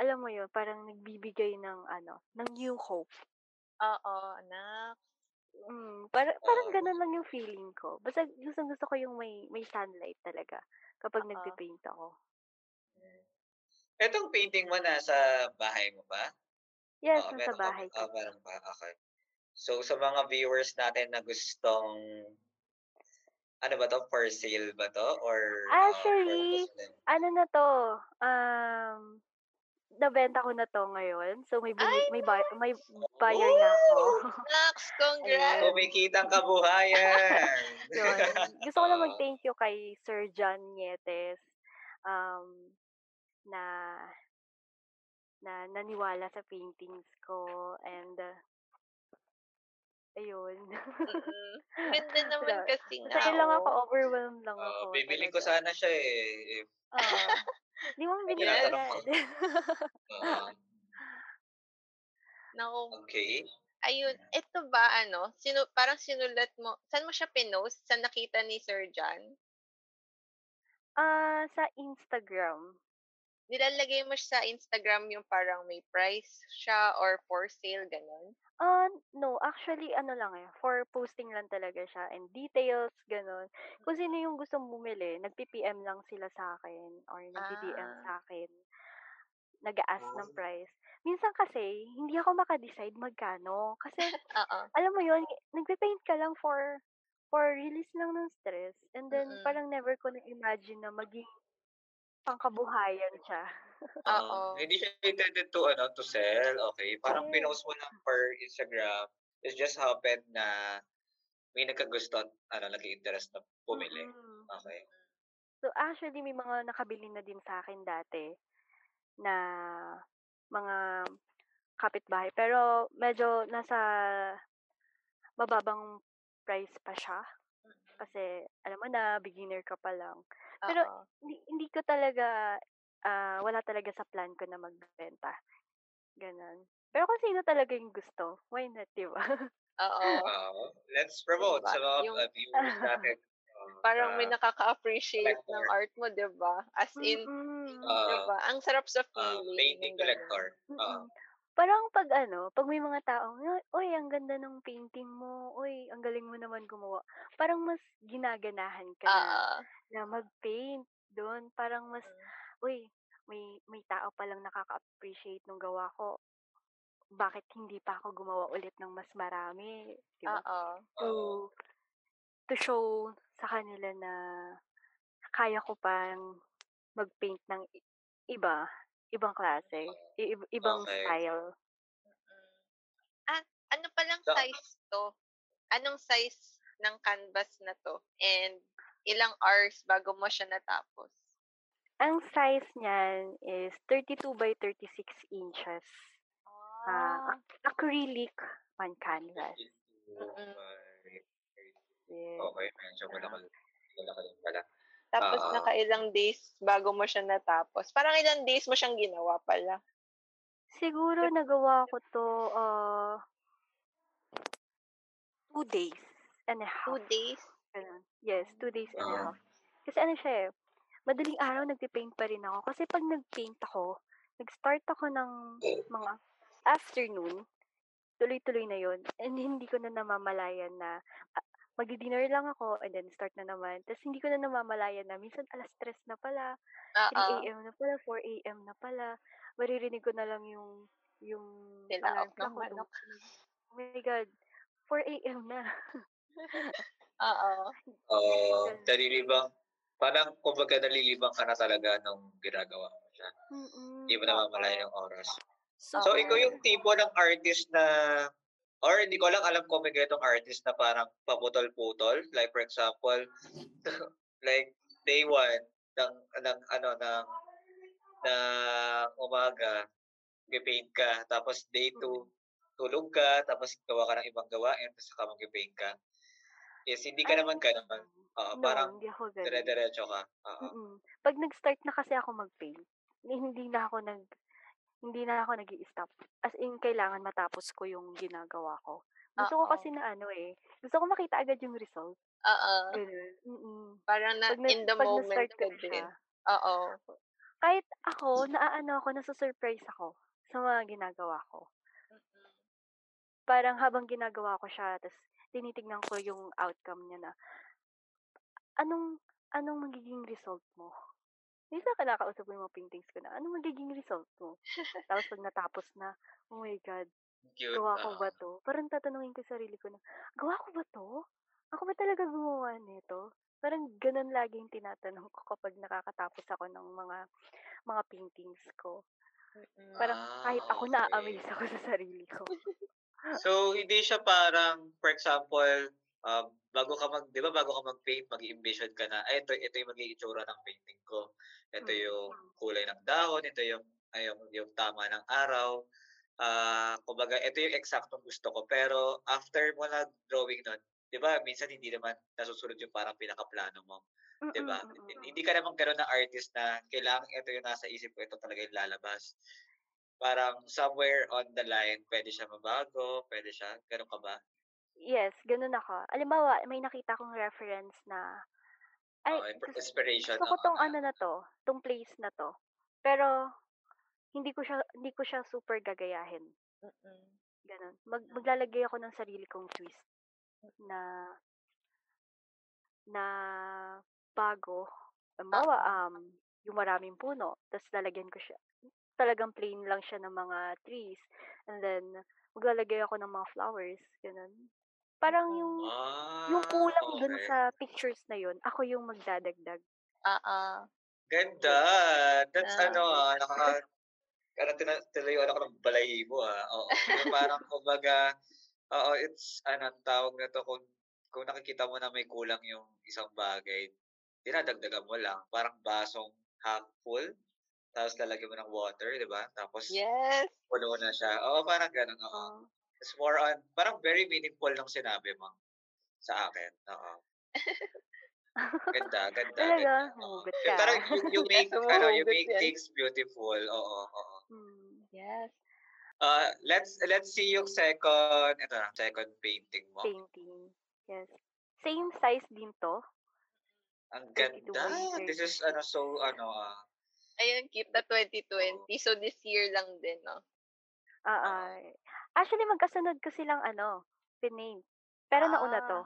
alam mo 'yun, parang nagbibigay ng ano, ng new hope. Oo, anak. Mm, para parang Oo. gano'n lang yung feeling ko. Basta gustong-gusto ko yung may may sunlight talaga kapag Oo. nagpe-paint ako. Etong painting mo nasa bahay mo ba? Yes, Oo, nasa meron ka ba? bahay Ah, ko. meron ba, okey. So, sa mga viewers natin na gustong ano ba 'to, for sale ba 'to or, ah, Actually, purpose din? ano na 'to, um, nabenta ko na 'to ngayon. So, may bumi Ay, may buy may buyer na ako. Naks, congrats! Ayun. Kumikitang kabuhayan. Gusto ko lang mag-thank you kay Sir John Nietes, um, na na naniwala sa paintings ko and ayun. Mm. Ganda naman kasi nga, ano lang ako, oh. overwhelmed lang ako bibilhin ko talaga. sana siya, eh, if Oo. 'Di mo tinatanong ko. agad. Oo. Naku. Okey. Ayun, eto ba ano, sinu parang sinulat mo saan mo siya pinost? Saan nakita ni Sir John? Ah, sa Instagram. Nilalagay mo sa Instagram yung parang may price siya or for sale, gano'n? Ah, no, actually ano lang, eh, for posting lang talaga siya and details, gano'n. Kung sino yung gustong bumili, nagpi-PM lang sila sa'kin or nagdi-DM Ah. sa'kin. Nag-a-ask ng Hmm. price. Minsan kasi hindi ako maka-decide magkano kasi alam mo 'yun, nagpe-paint ka lang for for release lang ng stress and then Mm. parang never ko na-imagine na maging pangkabuhayan siya. Oo, Oo. hindi siya intended to ano, to sell, okey. Parang Yes. pinost mo lang per Instagram, it just happened na may nagkagusto at ano, nag-i-interest na bumili, Mm. okey. So, actually may mga nakabili na din sa'kin dati na mga kapitbahay pero medyo nasa mababang price pa siya. Kasi alam mo na, beginner ka pa lang. Pero Oo. hindi hindi ko talaga, ah, wala talaga sa plan ko na magbenta, gano'n. Pero kung sino talaga yung gusto, why not, 'di ba? Oo. Let's promote ba, sa mga, yung viewers natin, oo, parang may na nakaka-appreciate ng collector. art mo, 'di ba? As in, Mm. 'di ba, ang sarap sa feeling painting yung collector, oo. Mm. Parang 'pag ano, 'pag may mga taong, "Uy, ang ganda ng painting mo. Uy, ang galing mo naman gumawa." Parang mas ginaganahan ka na Oo. na mag-paint do'n. Parang mas, Mm. "Uy, may may tao palang nakaka-appreciate nung gawa ko. Bakit hindi pa ako gumawa ulit ng mas marami?" 'Di ba? Oo. To to show sa kanila na kaya ko pang mag-paint ng iba, ibang klase, i ib ibang Okey. style. At ano palang So size 'to? Anong size ng canvas na 'to and ilang hours bago mo siya natapos? Ang size niyan is 32 by 36 inches. Ah, Ah. ac acrylic on canvas. 32 Mm. by 30. Yes. Okey, medyo Ah. malaki malaki din pala. Tapos Oo. nakailang days bago mo siya natapos? Parang ilang days mo siyang ginawa pala? Siguro nagawa ko 'to, ah 2 days and a 2 half. days? Gano'n. Yes, 2 days and a Oo. half. Kasi ano siya, eh, madaling araw nagpe-paint pa rin ako. Kasi 'pag nag-paint ako, nag-start ako ng mga afternoon, tuloy-tuloy na 'yun and hindi ko na namamalayan na, ah, magdi-dinner lang ako and then start na naman. Ta's hindi ko na namamalayan na minsan 3:00 na pala, 3 Oo. AM na pala, 4 AM na pala. Maririnig ko na lang yung yung Tilaok alarm clock ko manok. tumutunog. Oh my God, 4 AM na. Oo. Oo, nalilibang parang kumbaga nalilibang ka na talaga nung ginagawa mo siya. Mm, Di mo namamalayan yung oras. So, Oo. ikaw yung tipo ng artist na or hindi ko lang alam kung may ganitong artist na parang paputol-putol. Like, for example, like, day one, ng, ng, ano, ng, ng umaga, mag-paint ka. Tapos, day two, tulog ka. Tapos, gawa ka ng ibang gawain. Tapos, saka mag-paint ka. Yes, hindi ka Ay, naman ganun. Oo, no, parang dire-diretso ka. Mm. Pag nag-start na kasi ako mag-paint, hindi na ako nag hindi na ako nag stop As in, kailangan matapos ko yung ginagawa ko. Gusto ko Oo. kasi na ano eh, gusto ko makita agad yung result. Oo. Mm-mm. Parang na, Pag, na, in the pag moment na-start ko din. Oo. kahit ako, naaano ako, nasa-surprise ako sa mga ginagawa ko. Parang habang ginagawa ko siya, tapos tinitignan ko yung outcome niya na, anong, anong magiging result mo? Minsan ka nakausap ko yung mga paintings ko na, anong magiging result mo? Tapos pag natapos na, oh my God, Cute. gawa ko ba to? Parang tatanungin ko sa sarili ko na, gawa ko ba to? Ako ba talaga gumawa nito? Parang ganun lagi yung tinatanong ko kapag nakakatapos ako ng mga mga paintings ko. Mm-mm. Parang Ah, kahit ako okay. na-amaze ako sa sarili ko. So, hindi siya parang, for example, um, bago ka mag, di ba, bago ka mag-paint, mag-envision ka na, ay, ito, ito yung magiging itsura ng painting ko. Ito Mm. yung kulay ng dahon, ito yung, ay, yung, yung tama ng araw. Ah, kumbaga, ito yung eksaktong gusto ko. Pero, after mo nag-drawing nun, di ba, minsan hindi naman nasusunod yung parang pinakaplano mo. Di ba? Hindi ka naman gano'n na artist na kailangan ito yung nasa isip ko, ito talaga yung lalabas. Parang somewhere on the line, pwede siya mabago, pwede siya, gano'n ka ba? Yes, ganun ako. Alimbawa, may nakita kong reference na, ay, Oo, inspiration. gusto ko oo tong nga. ano na to, tong place na to. Pero, hindi ko siya, hindi ko siya super gagayahin. Mm-mm. Ganun. Mag, maglalagay ako ng sarili kong twist na na bago. Halimbawa, um, yung maraming puno, tapos lalagyan ko siya. Talagang plain lang siya ng mga trees. And then, maglalagay ako ng mga flowers. Ganun. Parang yung, Ah, yung kulang dun okay. sa pictures na yun, ako yung magdadagdag. Oo. Ganda. That's Ah. ano ah, nakaka... Ano, tina- tinayuan ako ng balahibo ah. Oo. Yung parang, kumbaga, oo, it's, ano, tawag na to, kung, kung nakikita mo na may kulang yung isang bagay, dinadagdagan mo lang. Parang basong half full, tapos lalagyan mo ng water, di ba? Tapos, Yes. puno na siya. Oo, parang ganun. Oo. Oh, It's more on, parang very meaningful nung sinabi mo sa akin. Oo. Ganda, ganda, Talaga? ganda. Oo. Hugot ka. Parang you, you make, Yes, ano, you make yan. things beautiful. Oo, oo. Hmm, Yes. Uh, let's let's see yung second, ito na, second painting mo. painting. Yes. Same size din to. Ang 32 ganda. This is 36. ano so ano ah. Ayun, kita 2020. So, this year lang din, no? Ah, ah. Actually, magkasunod ko silang ano, pinaint. Pero nauna to.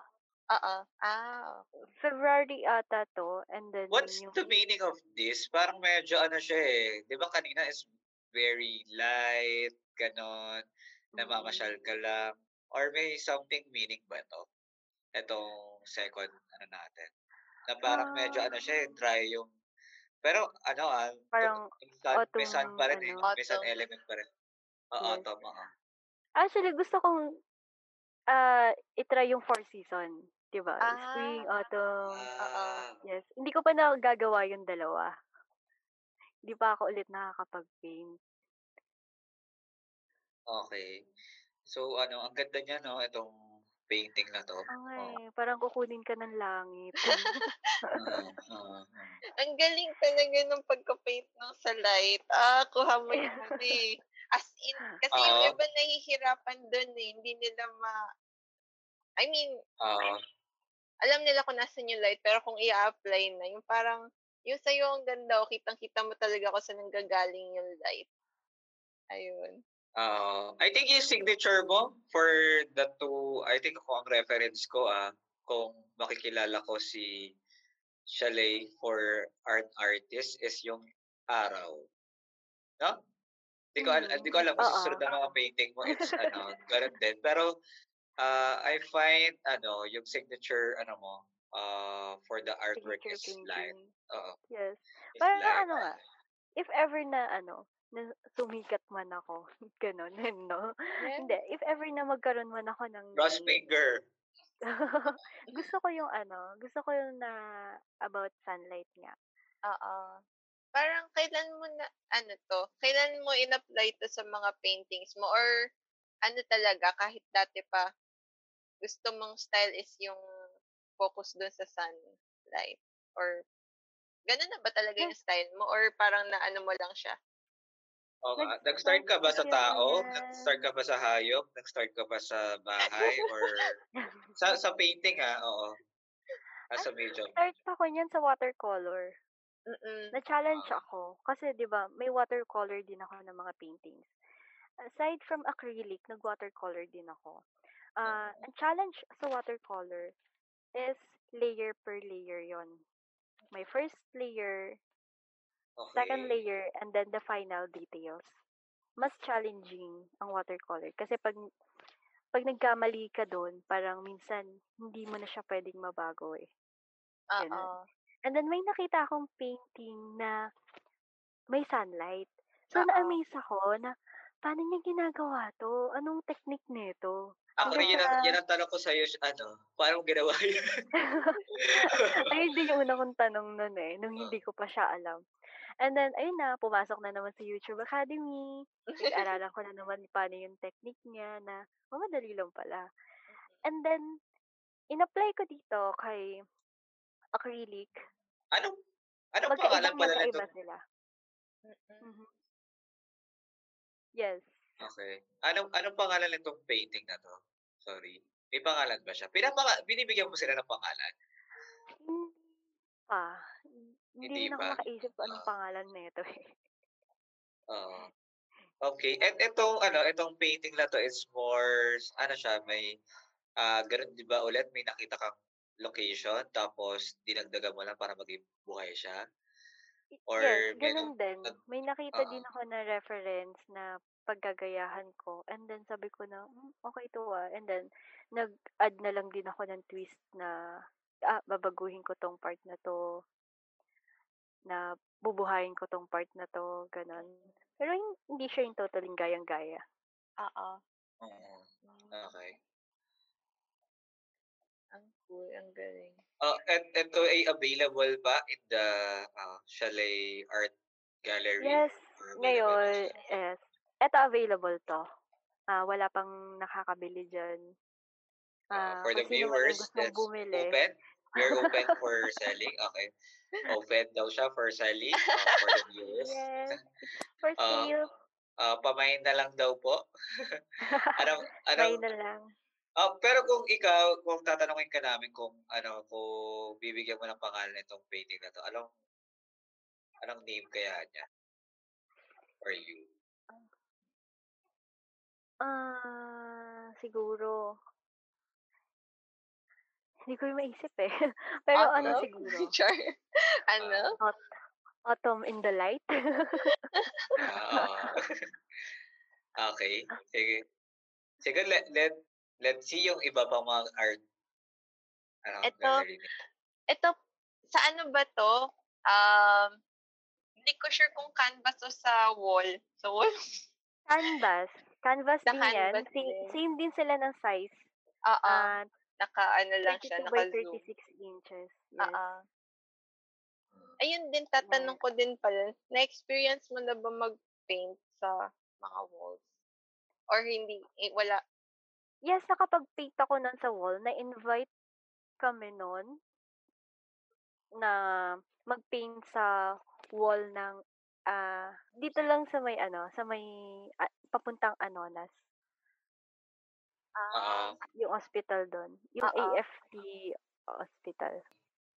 Oo. Ah, okay. February ata to. And then What's yung... the meaning of this? Parang medyo ano siya eh. 'Di ba kanina is very light, ganon, namamasyal ka lang. Or may something meaning ba to? Etong second ano natin. Na parang medyo ano siya eh, dry yung pero ano ah, Parang may sun, may sun autumn, pa rin eh. ano. May sun Autumn. element pa rin. Oo, Yes. autumn, oo. Actually, gusto kong ah itry yung four season. Diba? Ah. Spring, autumn. Ah, Yes. Hindi ko pa nagagawa yung dalawa. Hindi pa ako ulit nakakapag-paint. okay. So ano, ang ganda niya no, itong painting na to. Ay, parang kukunin ka ng langit. Ah, ah, ah. Ang galing talaga ng pagka-paint ng sa light. Ah, kuha mo yung. As in, kasi yung Oo. iba nahihirapan dun eh. Hindi nila ma... I mean, Ah, alam nila kung nasan yung light, pero kung i-apply na, yung parang, yung sa'yo ang ganda, o kitang-kita mo talaga kung saan nanggagaling yung light. Ayun. ah, I think yung signature mo for the two, I think ako ang reference ko ah, kung makikilala ko si Chalet for art artist is yung araw. No? Hindi ko, al- Mm, di ko alam kung oo. susunod na mga painting mo, it's ano, ganun din. Pero, uh, I find, ano, yung signature, ano mo, uh, for the artwork Signature is light. painting. Oo. Yes. Parang light. ano nga, if ever na ano, na sumikat man ako. Gano'n, no? Yeah. Hindi, if ever na magkaroon man ako ng Cross finger. gusto ko yung ano, gusto ko yung na about sunlight nga. Oo. Parang kailan mo na, ano to, kailan mo in-apply to sa mga paintings mo? Or ano talaga, kahit dati pa, gusto mong style is yung focus doon sa sunlight? Or ganun na ba talaga yung style mo? Or parang naano mo lang siya? O, Nag- ah, nag-start ka ba sa tao? Nag-start ka ba sa hayop? Nag-start ka ba sa bahay? Or sa sa painting ha? Oo. As a medium. Start ako niyan sa watercolor. Mm-mm. Na-challenge Ah. ako. Kasi, di ba, may watercolor din ako ng mga paintings. Aside from acrylic, nag-watercolor din ako. Ah, Oo. ang challenge sa watercolor is layer per layer yon. My first layer, Okay. second layer, and then the final details. Mas challenging ang watercolor. Kasi pag pag nagkamali ka doon, parang minsan hindi mo na siya pwedeng mabago eh. Ganun. And then may nakita akong painting na may sunlight. So Oo. na-amaze ako na paano niya ginagawa to? Anong technique nito? Ako rin, yan, ang, sa- yan ang tanong ko sa'yo, ano, paano mo ginawa yun? Ayun din yung una kong tanong nun eh, nung Ah. hindi ko pa siya alam. And then, ayun na, pumasok na naman sa YouTube Academy. Nag-aralan ko na naman paano yung technique niya na, oh, madali lang pala. And then, in-apply ko dito kay acrylic. Anong, anong pangalan Magkaibang pala nito? sila. Mm-mm. Mhm. Yes. Okay. Anong, anong pangalan nitong painting na to? Sorry. May pangalan ba siya? Pinapaka, binibigyan mo sila ng pangalan? Hindi pa. Hindi Hindi rin ako makaisip kung anong Ah. pangalan nito eh. Oo. Okay. And itong, ano, itong painting na to is more, ano siya, may, ah ganun, di ba ulit, may nakita kang location, tapos dinagdagan mo lang para maging buhay siya? Or yes, ganun din. May nakita Oo. din ako na reference na paggagayahan ko. And then sabi ko na, "Hmm, okay to ah. And then, nag-add na lang din ako ng twist na, ah, babaguhin ko tong part na to. Na bubuhayin ko tong part na to. Ganon. Pero hin- hindi siya yung totaling gayang-gaya. Oo. Mm, Okay. Cool, ang galing. Uh, and ito ay available ba in the uh, Chalet Art Gallery? Yes, ngayon, yes. Ito available to. Ah, wala pang nakakabili dyan. Uh, Ah, for the viewers, that's bumili. open. We're open for selling. Okay. Open daw siya for selling uh, for the viewers. Yes. For sale. Uh, pamain na lang daw po. anong, anong, na lang. Ah, pero kung ikaw, kung tatanungin ka namin kung ano, kung bibigyan mo ng pangalan itong painting na to, anong, anong name kaya niya? For you? Ah, siguro. Hindi ko yung maisip eh. Pero ano Autumn? siguro? Char. ano? Aut- Autumn in the light. Ah, oo. okay. Sige. Sige, let, let, let's see yung iba pang mga art. Ano, Ito. Ito, sa ano ba to? Um, hindi ko sure kung canvas o sa wall. Sa wall? Canvas. Canvas Sa din yan. canvas Same, din. same din sila ng size. Oo. Ah, naka ano lang siya, 32 by naka-zoom. 36 inches. Yes. Oo. Ayun din, tatanong ko din pala, na-experience mo na ba mag-paint sa mga walls? Or hindi, eh, wala. Yes, nakapag-paint ako nun sa wall. Na-invite kami nun na mag-paint sa wall ng ah dito lang sa may ano, sa may ah, papuntang Anonas. Ah, Yung hospital doon. Yung Oo. AFT hospital.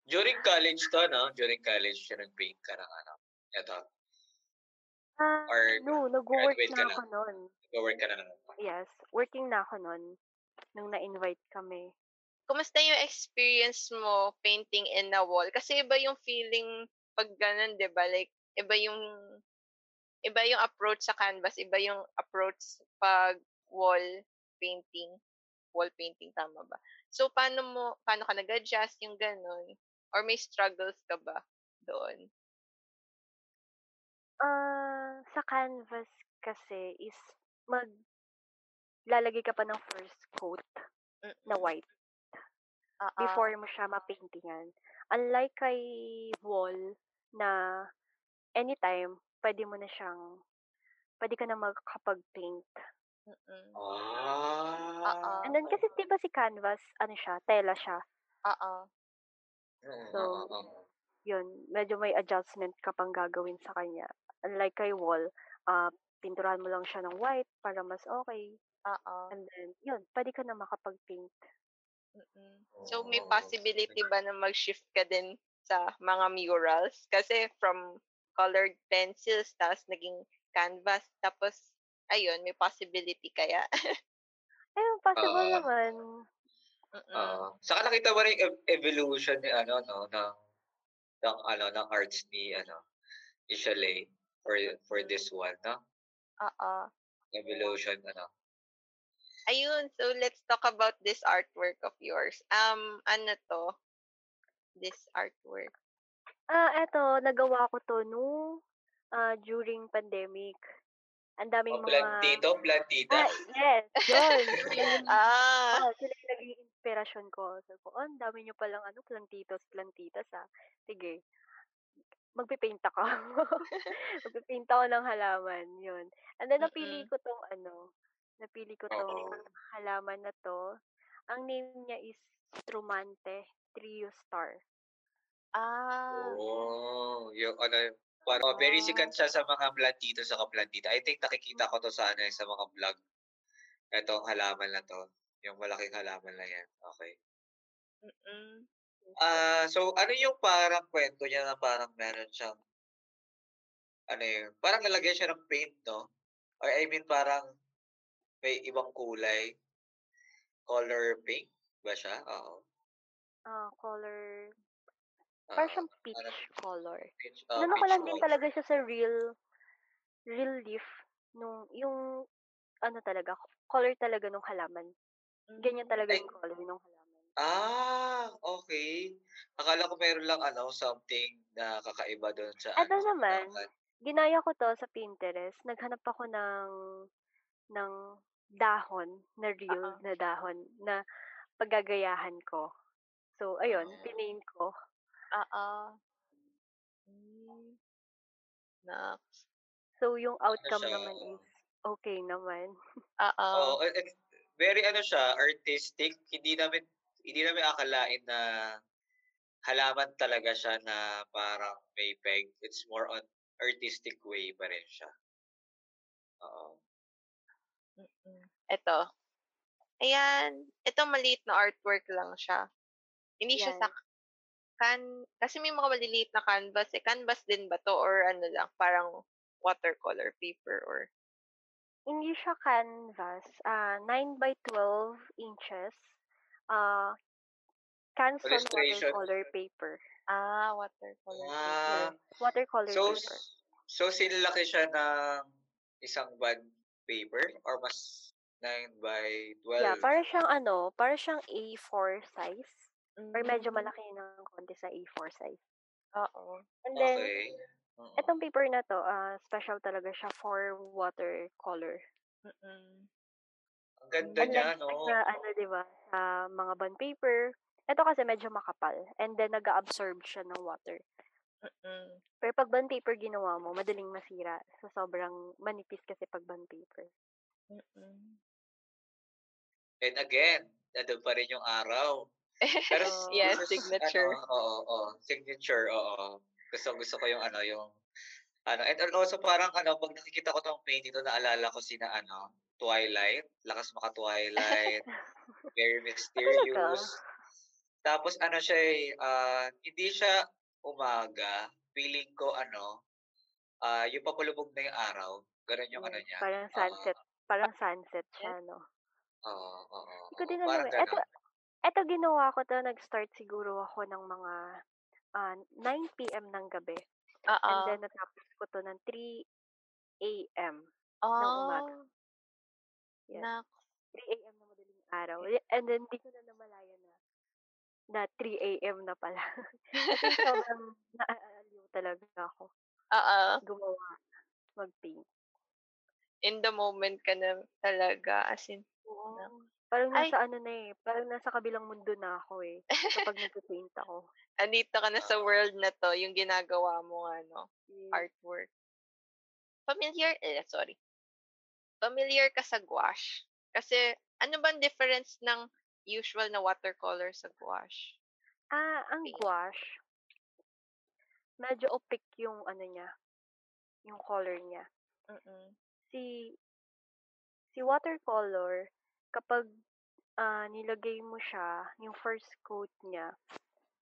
during college to, no? During college siya nag-paint ka ng ano. Ito. Ah, Or no, nag-work graduate na ako nun. Nag-work ka na ng Yes, working na ako nun nung na-invite kami. Kumusta yung experience mo painting in a wall? Kasi iba yung feeling pag ganun, di ba? Like, iba yung iba yung approach sa canvas, iba yung approach pag wall painting. Wall painting, tama ba? So, paano mo, paano ka nag-adjust yung ganun? Or may struggles ka ba doon? Ah, sa canvas kasi is maglalagay ka pa ng first coat na white Oo. before mo siya ma-paintingan. Unlike kay wall na anytime pwede mo na siyang pwede ka na makakapag-paint. Mm. Ah. And then kasi 'di ba si canvas ano siya, tela siya. Oo. Mm, So, oo. yun, medyo may adjustment ka pang gagawin sa kanya. Unlike kay wall, ah, pinturahan mo lang siya ng white para mas okay. Oo. And then, yun, pwede ka na makapag-paint. Mm. So, may possibility ba na mag-shift ka din sa mga murals? Kasi from colored pencils, tapos naging canvas, tapos, ayun, may possibility kaya? Ayun, possible Oo. naman. Mm. Oo. Saka nakita mo rin yung ev- evolution ni ano, no, ng, ng, ano, ng arts ni, ano, ni Chalet for, for this one, no? Oo. Evolution, ano. Ayun, so let's talk about this artwork of yours. Um, ano to? This artwork. Ah, eto, nagawa ko to nung ah, during pandemic. Ang daming O, mga... plantito, plantita. Ah, yes, yun. Ah, oh, sila yung naging inspirasyon ko. Sabi ko, oh, ang dami nyo palang ano, plantitos, plantitas ah. Sige, magpipaint ako. magpipaint ako ng halaman, yun. And then, napili ko tong ano, napili ko tong Oo. halaman na to. Ang name niya is Strumante Trio Star. ah, Oh, yung ano, parang oh, very Ah. sikat siya sa mga plantito sa plantita. I think nakikita ko to sa ano, eh, sa mga vlog. Itong halaman na to. Yung malaking halaman na yan. Okay. mm Ah, so ano yung parang kwento niya na parang meron siyang ano yun, parang nalagyan siya ng paint, no? Or I mean parang may ibang kulay. Color pink ba siya? Oo. Ah, color, parang Oo. siyang peach Ano, color. peach, ah, Inano ko peach lang din color. talaga siya sa real, real leaf, nung, yung, ano talaga, color talaga nung halaman. Ganyan talaga Ay. yung color nung halaman. Ah, okay. Akala ko meron lang ano, something na kakaiba doon sa Ano ano, naman, halaman. ginaya ko to sa Pinterest. Naghanap ako ng, ng dahon, na real Oo. na dahon, na paggagayahan ko. So, ayun, Oo. pinaint ko. Oo. Mm. Na, So, yung outcome siya, naman is okay naman. oo. Oo, eh, eh, very ano siya, artistic. Hindi namin hindi namin akalain na halaman talaga siya na parang may peg. It's more on artistic way pa rin siya. Oo. Ito. Ayan. Ito maliit na artwork lang siya. Hindi siya Yan. sa can kasi may mga maliliit na canvas eh. Canvas din ba to or ano lang, parang watercolor paper or Hindi siya canvas. ah 9 by 12 inches. Ah Canson watercolor paper. ah, watercolor paper. Ah, Yes, watercolor so, paper. so sinlaki siya ng isang bond paper or mas 9 by 12? Yeah, para siyang ano, para siyang A4 size. Or medyo Mm. malaki ng konti sa A4 size. Oo. And then, Okay. Oo. etong paper na to, ah special talaga siya for watercolor. Mm. Ang ganda niya, no? sa ano, di ba, sa mga bond paper, ito kasi medyo makapal. And then, nag-absorb siya ng water. Mm. Pero pag bond paper ginawa mo, madaling masira. So, sobrang manipis kasi pag bond paper. Mm. And again, nandun pa rin yung araw. Pero yes, is, signature. Ano, oo, oo, signature, oo. Gusto, gusto ko yung ano, yung, ano, and also parang ano, pag nakikita ko tong painting to, naalala ko sina, ano, Twilight, lakas maka Twilight, very mysterious. Tapos ano siya eh, ah, hindi siya umaga, feeling ko ano, ah, yung papalubog na yung araw, ganun yung ano Yes, niya. parang sunset. Parang sunset siya, no? Oo, oo, Hindi ko oo, din parang alam eh. Eto, eto ginawa ko to, nag-start siguro ako ng mga ah 9 p.m. ng gabi. Oo. And then, natapos ko to ng 3 a.m. oh, umaga. Yes. Nak. 3 a.m. na madaling araw. Y- And then, di ko na namalayan na na 3 a.m. na pala. Kasi sobrang naaaliw talaga ako Oo. gumawa. mag-paint. In the moment ka na talaga, as in, Oo. na Parang Ay! nasa ano na, eh, parang nasa kabilang mundo na ako, eh, kapag nagpe-paint ako. andito ka na sa world na 'to, yung ginagawa mo ano, Yes. artwork. Familiar eh, sorry. Familiar ka sa gouache? Kasi ano bang difference ng usual na watercolor sa gouache? Ah, ang gouache medyo opaque yung ano niya, yung color niya. Mm. Si si watercolor kapag, ah, nilagay mo siya, yung first coat niya,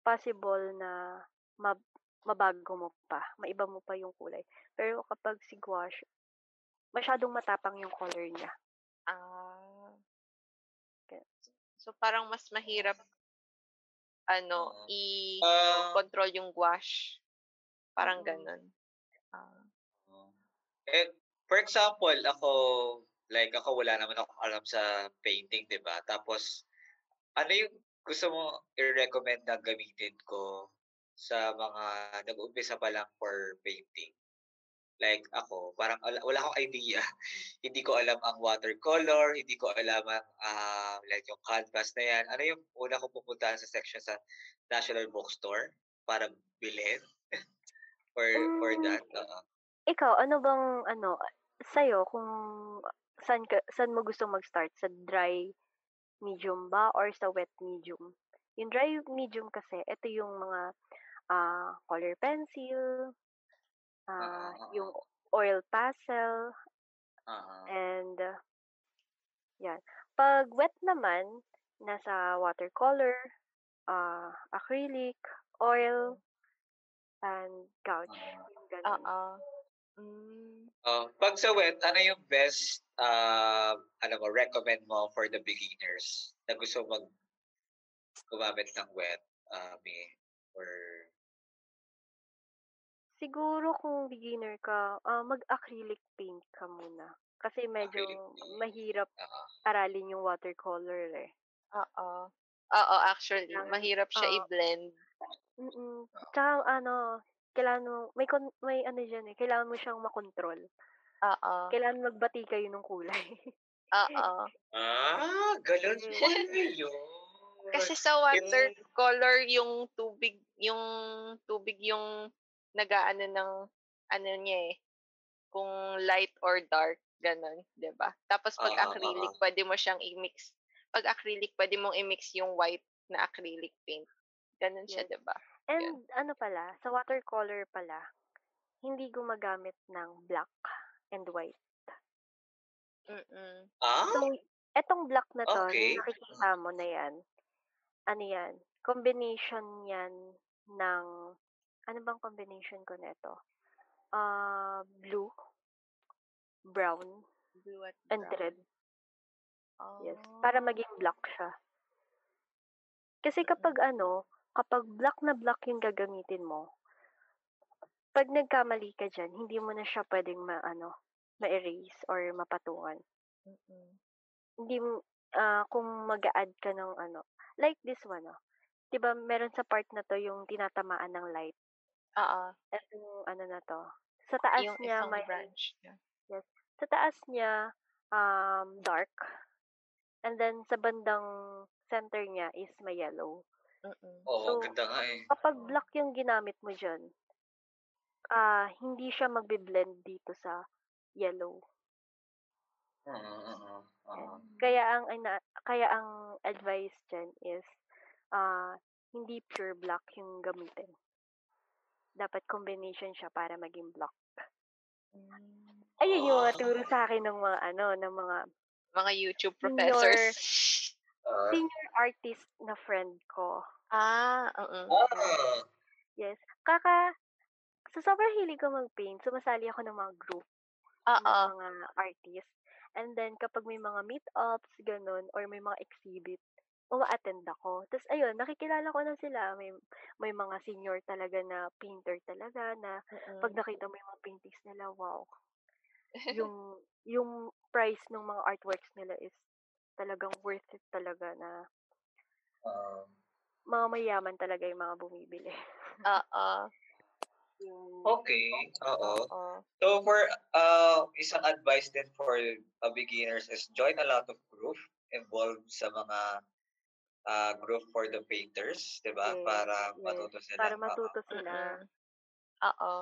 possible na mab mabago mo pa, maiba mo pa yung kulay. Pero kapag si gouache, masyadong matapang yung color niya. Ah. Kaya So, parang mas mahirap ano. Ah i-control yung gouache, parang Mm. gano'n. Ah. Eh, for example, ako, like ako wala naman akong alam sa painting, 'di ba? Tapos ano yung gusto mo i-recommend na gamitin ko sa mga nag-uumpisa pa lang for painting? Like ako, parang ala wala akong idea. Hindi ko alam ang watercolor, hindi ko alam ang, ah, like yung canvas na 'yan. Ano yung una kong pupuntahan sa section sa National Bookstore para bilhin? For for Hmm. that? Oo. Ikaw, ano bang ano, sa'yo kung saan ka saan mo gustong mag-start, sa dry medium ba or sa wet medium? Yung dry medium kasi, ito yung mga, ah, color pencil, ah, oo. yung oil pastel, Oo. and 'yan. 'Pag wet naman, nasa watercolor, ah, acrylic, oil, and gouache, Oo. yung gano'n. Oo. Oh, 'pag sa wet, ano yung best, ah, ano mo, recommend mo for the beginners na gusto mag gumamit ng wet, ah, me or Siguro kung beginner ka, ah, mag-acrylic paint ka muna. Kasi medyo mahirap Oo. aralin yung watercolor, eh. Oo. Oo, actually, mahirap siya oo. i-blend. Mm. Tsaka ano, kailangan mo may kon may ano diyan, eh, kailangan mo siyang makontrol. Oo. Kailangan magbati kayo ng kulay. Oo. Ah, gano'n Yes. pala yun. Kasi sa watercolor yung tubig yung tubig yung nag-aano ng ano niya, eh, kung light or dark, gano'n, 'di ba? Tapos 'pag Oo, acrylic oo. puwede mo siyang i-mix 'pag acrylic puwede mong i-mix yung white na acrylic paint. Gano'n siya. 'di ba? Yun. And ano pala, sa watercolor pala, hindi gumagamit ng black and white. Mm. Ah? So, etong black na 'to, yung nakikita mo na 'yan, ano 'yan, combination 'yan ng ano bang combination ko nito? Ah, blue, brown, Blue at and brown. red. Yes, para maging Oh. black siya. Kasi kapag ano, kapag black na black yung gagamitin mo 'pag nagkamali ka diyan, hindi mo na siya puwedeng maano, ma-erase or mapatungan. Mm. Hindi mo ah, kung mag-a-add ka ng ano like this one, oh, 'di ba meron sa part na 'to yung tinatamaan ng light. Oo. Etong ano na 'to, sa taas Yung niya may branch niya. yes, sa taas niya, um, dark, and then sa bandang center niya is may yellow. Mm. Oo, So, ganda nga, eh. kapag black yung ginamit mo diyan, ah, hindi siya magbe-blend dito sa yellow. Oo, oo, oo. Yes. Kaya ang ina kaya ang advice diyan is, ah, hindi pure black yung gamitin. Dapat combination siya para maging black. Ayun yung mga Ah. turo sa'kin ng mga ano, ng mga Mga YouTube professors. Ah. senior artist na friend ko. Ah, mm. Ah. Yes. Kaka sa sobrang hilig ko mag-paint, sumasali ako ng mga group ng Oo. mga artist. And then kapag may mga meet-ups, gano'n, or may mga exhibit, uma-attend ako. Ta's ayun, nakikilala ko na sila. May may mga senior talaga na painter talaga na 'pag Mm. nakita mo yung mga paintings nila, wow. Yung yung price nung mga artworks nila is talagang worth it talaga na Oo. mga mayayaman talaga yung mga bumibili. Oo. Okay, oo. So for uh, isang advice din for uh, beginners is join a lot of group involved sa mga uh, group for the painters, 'di ba? Yes, Para yes. matuto sila. Para Oo. matuto sila. Oo.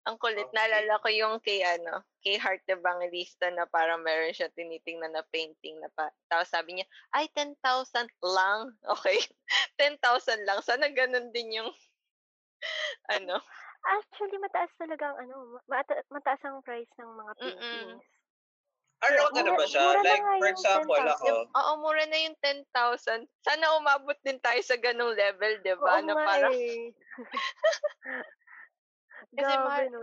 Ang kulit. Okay. Naalala ko yung kay ano, kay Heart Evangelista na parang meron siya tinitingnan na painting na pa. Tapos sabi niya, ay, 10,000 lang. Okay. 10,000 lang. Sana ganun din yung ano. Actually, mataas talaga ang ano, mata- mataas ang price ng mga Mm-mm. paintings. Around ano ba Mura- siya? mura na Like, for example, 10,000. ako, Oo, mura na yung 10,000. Sana umabot din tayo sa ganung level, di ba? Na nga parang, eh. Kasi Grabe, mahal- no?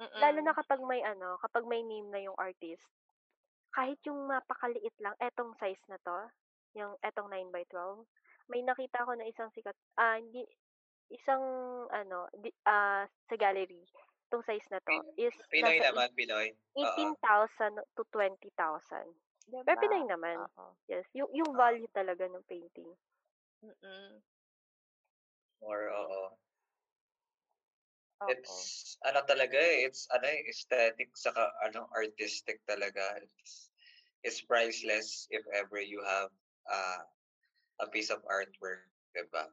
Mm-mm. Lalo na kapag may ano, kapag may name na yung artist, kahit yung mapakaliit lang, etong size na to, yung etong 9 by 12, may nakita ko na isang sikat, ah, hindi, isang, ano, di, ah, sa gallery, itong size na to, is Pinoy nasa naman, Pinoy. Oo. 18,000 to 20,000. Diba? Pero Pinoy naman. Oo. Yes, yung, yung value talaga ng painting. Mm-mm. Or, oo. Oo. It's, ano talaga eh, it's, ano eh, aesthetic, saka, ano, artistic talaga. It's, it's priceless if ever you have uh, a piece of artwork, diba?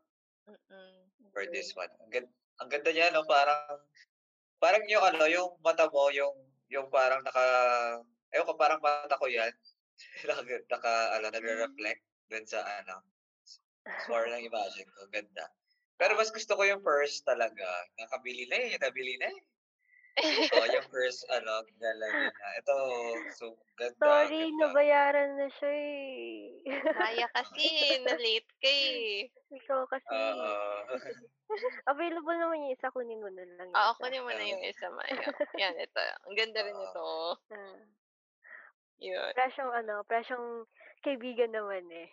Mm-mm. For this one. Ang, ganda, ang ganda niya, no? Parang, parang yung, ano, yung mata mo, yung, yung parang naka, ewan ko, parang mata ko yan. naka, naka, ano, nagre-reflect dun sa, ano, score ng imagine ko. Ganda. Pero mas gusto ko yung first talaga. Nakabili na eh. Nabili na eh. oh, yung first, ano, galang na. Ito, so, ganda. Sorry, ganda. nabayaran na siya eh. Kaya kasi, na-late ka eh. Ikaw kasi. Oo. Available naman yung isa, kunin mo na lang yung Oo, kunin mo na yung isa, Maya. Yan, ito. Ang ganda rin ito. Ah. Yun. Presyong ano, presyong kaibigan naman eh.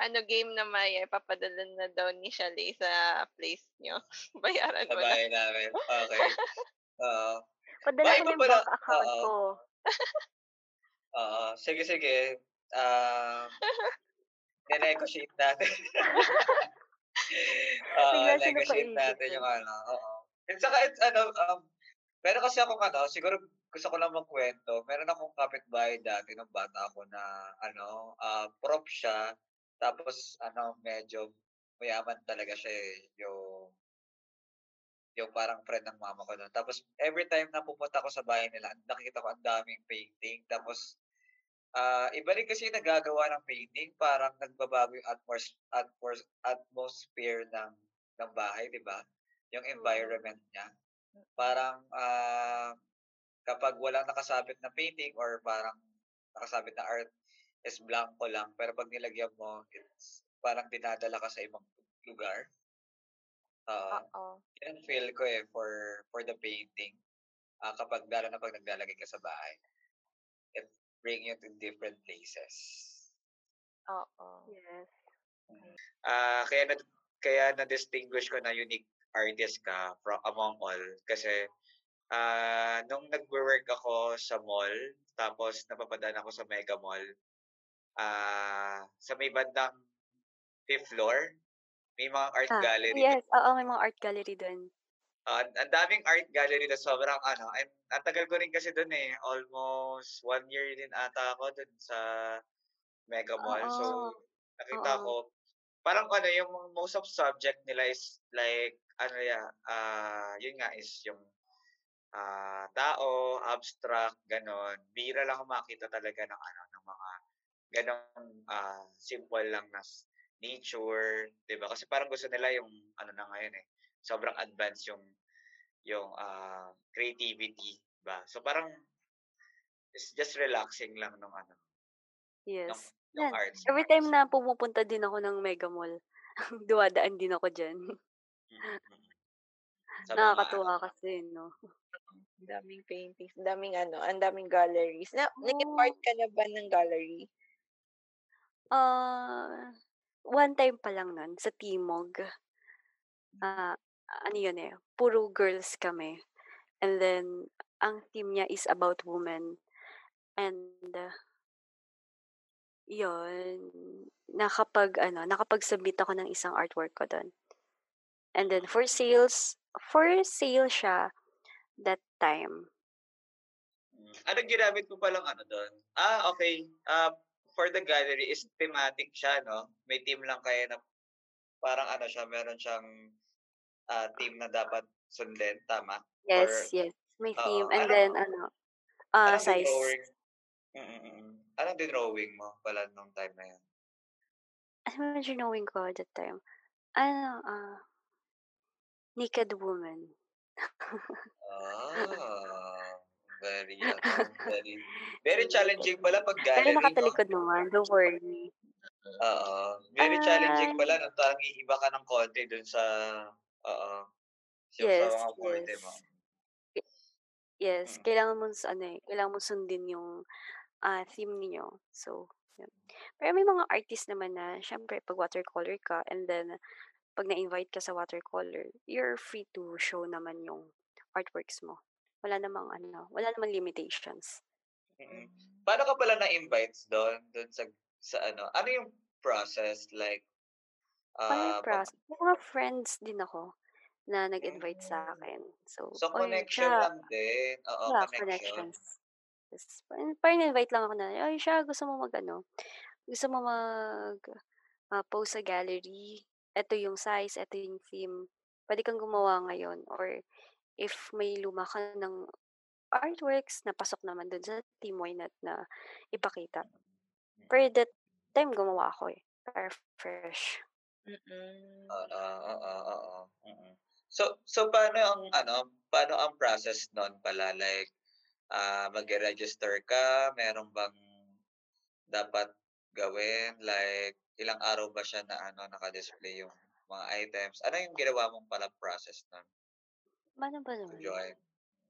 Ano game na Maya, ipapadala na daw ni Shalay sa place nyo. Bayaran mo na. Sabay namin. Okay. Oo. Padala ko na yung pala- bank account oo. ko. Oo. Sige, sige. Um, negotiate natin. Oo, siya negotiate natin eh. yung ano. Oo. And saka, it's, ano, um, pero kasi akong ano, siguro gusto ko lang magkwento. Meron akong kapitbahay dati nung bata ako na, ano, uh, prop siya. Tapos, ano, medyo mayaman talaga siya eh. Yung, yung parang friend ng mama ko doon. Tapos, every time na pupunta ko sa bahay nila, nakikita ko ang daming painting. Tapos, ah iba rin kasi yung nagagawa ng painting. Parang nagbabago yung atmos, atmos, atmosphere ng, ng bahay, di ba? Yung environment niya. Parang, ah kapag walang nakasabit na painting or parang nakasabit na art, is blanco lang. Pero pag nilagyan mo, it's parang dinadala ka sa ibang lugar. Oo. Oo. yan ang feel ko eh for for the painting. Ah kapag lalo na pag naglalagay ka sa bahay. It bring you to different places. Oo. Yes. Ah kaya na kaya na distinguish ko na unique artist ka from among all kasi ah nung nagwo-work ako sa mall tapos napapadaan ako sa Mega Mall ah sa may bandang fifth floor may mga art Ah, gallery yes, oo, may mga art gallery dun. Ah, ang daming art gallery na sobrang ano, and ang tagal ko rin kasi doon eh. Almost one year din ata ako doon sa Mega Mall. So, Oo. nakita Oo. ko, parang ano, yung most of subject nila is like, ano ya, ah, yun nga is yung ah tao, abstract, ganon. Bira lang makita talaga ng ano, ng mga ganong ah, simple lang na nature, 'di ba? Kasi parang gusto nila yung ano na ngayon eh. Sobrang advanced yung yung ah, creativity, ba? So parang it's just relaxing lang nung ano, nung, Yes. nung Yan. arts. Every time na pumupunta din ako ng Mega Mall, duwadaan din ako dyan. Sa mga Nakakatuwa ano, kasi, no? Ang daming paintings, daming ano, ang daming galleries. Na, naging Oo. part ka na ba ng gallery? Ah, one time pa lang nun, sa Timog. Ah, ano yun eh, puro girls kami. And then, ang team niya is about women. And, uh, yun, nakapag ano, nakapag-submit ako ng isang artwork ko dun. And then for sales, for sale siya that time. Hmm, anong ginamit mo palang ano do'n? Ah, okay. Ah, for the gallery is thematic siya 'no? May theme lang kayo na parang ano siya, meron siyang, ah, theme na dapat sundin, tama? Or Yes, yes. May oo, theme and then ano, ah, anong size. dinrowing mm, mm. Anong dinrowing mo pala nung time na 'yun? Ano ba drinowing ko that time? Ano, ah naked woman. Ah, very ano, very very challenging pala 'pag Pero gallery 'no? nakatalikod naman, don't worry. Oo, very challenging Ah pala 'no, parang iiba ka ng konti dun sa oo, yung sa Yes, mga yes. mo. Yes, Mm. kailangan s ano, eh, kailangan mong sundin yung, ah, theme niyo. So, yun. Pero may mga artist naman na siyempre 'pag watercolor ka and then 'pag na-invite ka sa watercolor, you're free to show naman yung artworks mo. Wala namang ano, wala namang limitations. Mm. Paano ka pala na-invites dun, dun sa sa ano, ano yung process like, Paano ah, yung pag process? May mga friends din ako na nag-invite Hmm. sa'kin. So, So, "Uy, connection siya" lang din, oo, yeah, connection. connections. Yes, parang in-invite lang ako na, "Ay, siya gusto mo mag-ano, gusto mo mag, ah, post sa gallery? Eto yung size, eto yung theme. Puwede kang gumawa ngayon or if may luma ka ng artworks na pasok naman dun sa theme, why not na ipakita?" Mm. Per that time gumawa ako, eh, para fresh. Mm. Oo, oo, oo. So so paano ang ano, paano ang process nun pala like, ah, magre-register ka, meron bang dapat gawin, like ilang araw ba siya na ano, naka-display yung mga items? Ano yung ginawa mong palang process nun? Paano ba naman? join?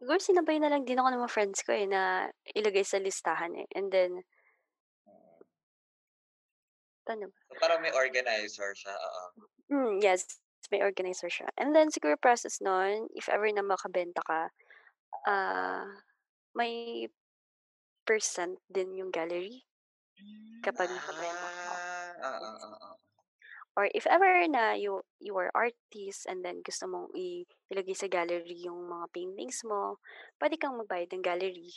Siguro sinabay na lang din ako ng mga friends ko, eh, na ilagay sa listahan, eh, and then Mm. Paano ba? So, parang may organizer siya, oo. Hmm, yes, may organizer siya. And then siguro process nun, if ever na makabenta ka, ah, may percent din yung gallery Hmm. kapag nakabenta ka. Ah, oo, Yes. oo. Or if ever na you you are artist and then gusto mong ilagay sa gallery yung mga paintings mo, puwede kang magbayad ng gallery